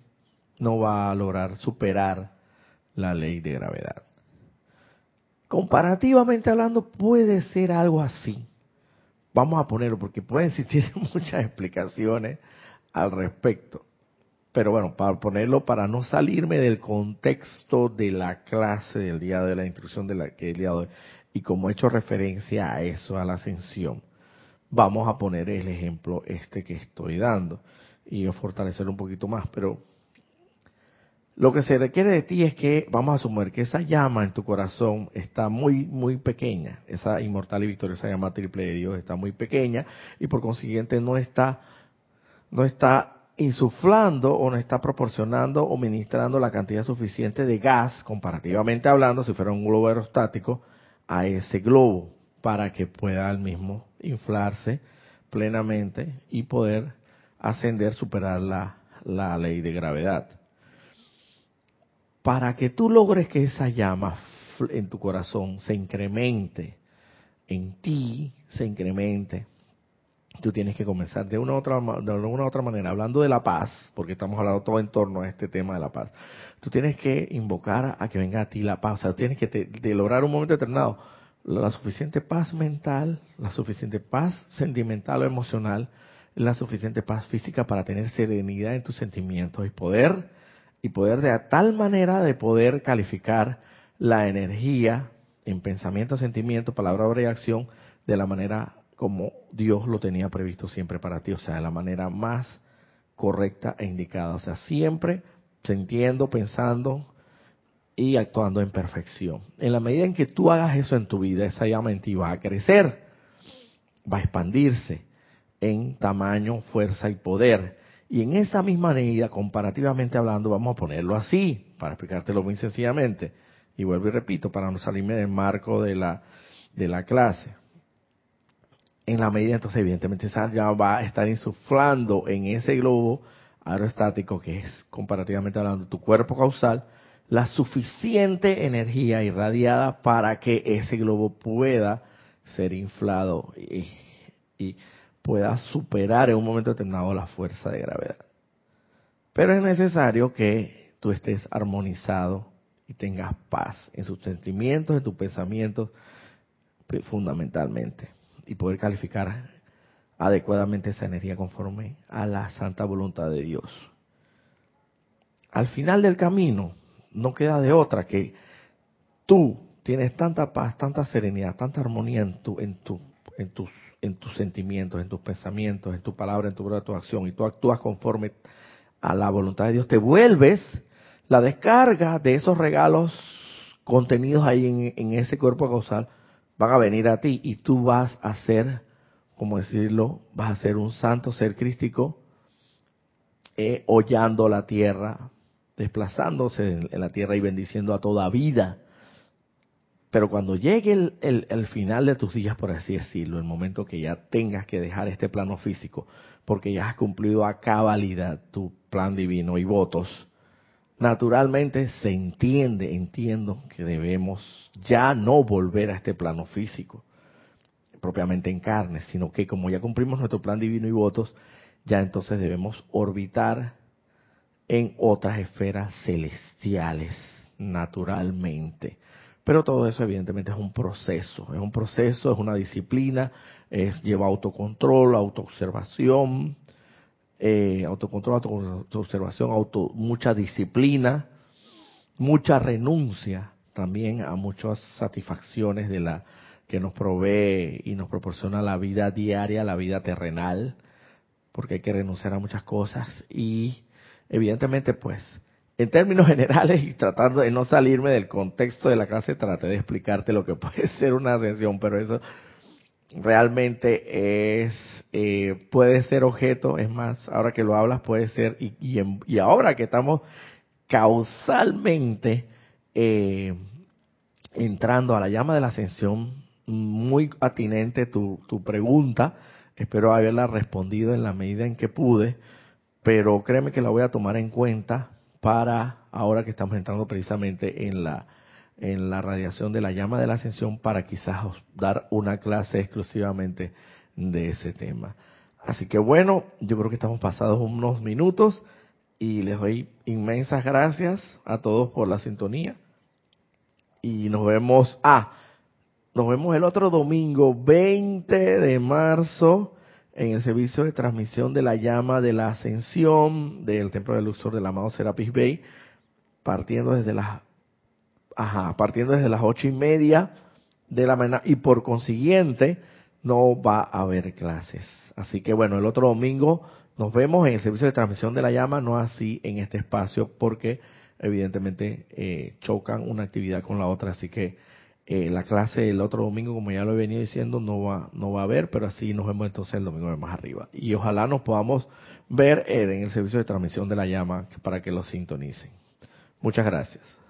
S1: no va a lograr superar la ley de gravedad. Comparativamente hablando, puede ser algo así. Vamos a ponerlo porque pueden existir muchas explicaciones al respecto. Pero bueno, para ponerlo, para no salirme del contexto de la clase del día de la instrucción de la que el día de hoy, y como he hecho referencia a eso, a la ascensión, vamos a poner el ejemplo este que estoy dando y a fortalecerlo un poquito más. Pero lo que se requiere de ti es que, vamos a asumir que esa llama en tu corazón está muy, muy pequeña, esa inmortal y victoriosa llama triple de Dios está muy pequeña y por consiguiente no está, no está insuflando o no está proporcionando o ministrando la cantidad suficiente de gas, comparativamente hablando, si fuera un globo aerostático, a ese globo para que pueda al mismo inflarse plenamente y poder ascender, superar la, la ley de gravedad. Para que tú logres que esa llama en tu corazón se incremente, en ti se incremente, tú tienes que comenzar de una otra, de otra manera, hablando de la paz, porque estamos hablando todo en torno a este tema de la paz. Tú tienes que invocar a que venga a ti la paz, o sea, tú tienes que lograr un momento determinado la suficiente paz mental, la suficiente paz sentimental o emocional, la suficiente paz física para tener serenidad en tus sentimientos y poder y poder de tal manera de poder calificar la energía en pensamiento, sentimiento, palabra, obra y acción de la manera como Dios lo tenía previsto siempre para ti, o sea, de la manera más correcta e indicada, o sea, siempre sintiendo, pensando y actuando en perfección. En la medida en que tú hagas eso en tu vida, esa llama en ti va a crecer, va a expandirse en tamaño, fuerza y poder. Y en esa misma medida, comparativamente hablando, vamos a ponerlo así, para explicártelo muy sencillamente. Y vuelvo y repito, para no salirme del marco de la, de la clase en la medida, entonces evidentemente esa ya va a estar insuflando en ese globo aerostático que es comparativamente hablando tu cuerpo causal la suficiente energía irradiada para que ese globo pueda ser inflado y, y pueda superar en un momento determinado la fuerza de gravedad. Pero es necesario que tú estés armonizado y tengas paz en sus sentimientos, en tus pensamientos, fundamentalmente y poder calificar adecuadamente esa energía conforme a la santa voluntad de Dios. Al final del camino no queda de otra que tú tienes tanta paz, tanta serenidad, tanta armonía en tu, en tu, en tus, en tus sentimientos, en tus pensamientos, en tu palabra, en tu, en tu acción, y tú actúas conforme a la voluntad de Dios, te vuelves la descarga de esos regalos contenidos ahí en, en ese cuerpo causal van a venir a ti y tú vas a ser, como decirlo, vas a ser un santo ser crístico, eh, hollando la tierra, desplazándose en, la tierra y bendiciendo a toda vida. Pero cuando llegue el, final de tus días, por así decirlo, el momento que ya tengas que dejar este plano físico, porque ya has cumplido a cabalidad tu plan divino y votos, naturalmente se entiende, entiendo que debemos ya no volver a este plano físico, propiamente en carne, sino que como ya cumplimos nuestro plan divino y votos, ya entonces debemos orbitar en otras esferas celestiales, naturalmente. Pero todo eso evidentemente es un proceso, es un proceso, es una disciplina, es lleva autocontrol, autoobservación, eh, autocontrol, autoobservación, auto, mucha disciplina, mucha renuncia también a muchas satisfacciones de la que nos provee y nos proporciona la vida diaria, la vida terrenal, porque hay que renunciar a muchas cosas y evidentemente pues en términos generales y tratando de no salirme del contexto de la clase, traté de explicarte lo que puede ser una ascensión, pero eso realmente es eh, puede ser objeto, es más, ahora que lo hablas puede ser, y, y, ahora que estamos causalmente eh, entrando a la llama de la ascensión, muy atinente tu pregunta, espero haberla respondido en la medida en que pude, pero créeme que la voy a tomar en cuenta para ahora que estamos entrando precisamente en la en la radiación de la llama de la ascensión para quizás dar una clase exclusivamente de ese tema. Así que bueno, yo creo que estamos pasados unos minutos y les doy inmensas gracias a todos por la sintonía. Y nos vemos, ah, nos vemos el otro domingo 20 de marzo en el servicio de transmisión de la llama de la ascensión del Templo de Luxor del amado Serapis Bay, partiendo desde las Ajá, partiendo desde las ocho y media de la mañana y por consiguiente no va a haber clases. Así que bueno, el otro domingo nos vemos en el servicio de transmisión de la llama, no así en este espacio porque evidentemente eh, chocan una actividad con la otra, así que eh, la clase el otro domingo, como ya lo he venido diciendo, no va, no va a haber, pero así nos vemos entonces el domingo de más arriba. Y ojalá nos podamos ver en el servicio de transmisión de la llama para que lo sintonicen. Muchas gracias.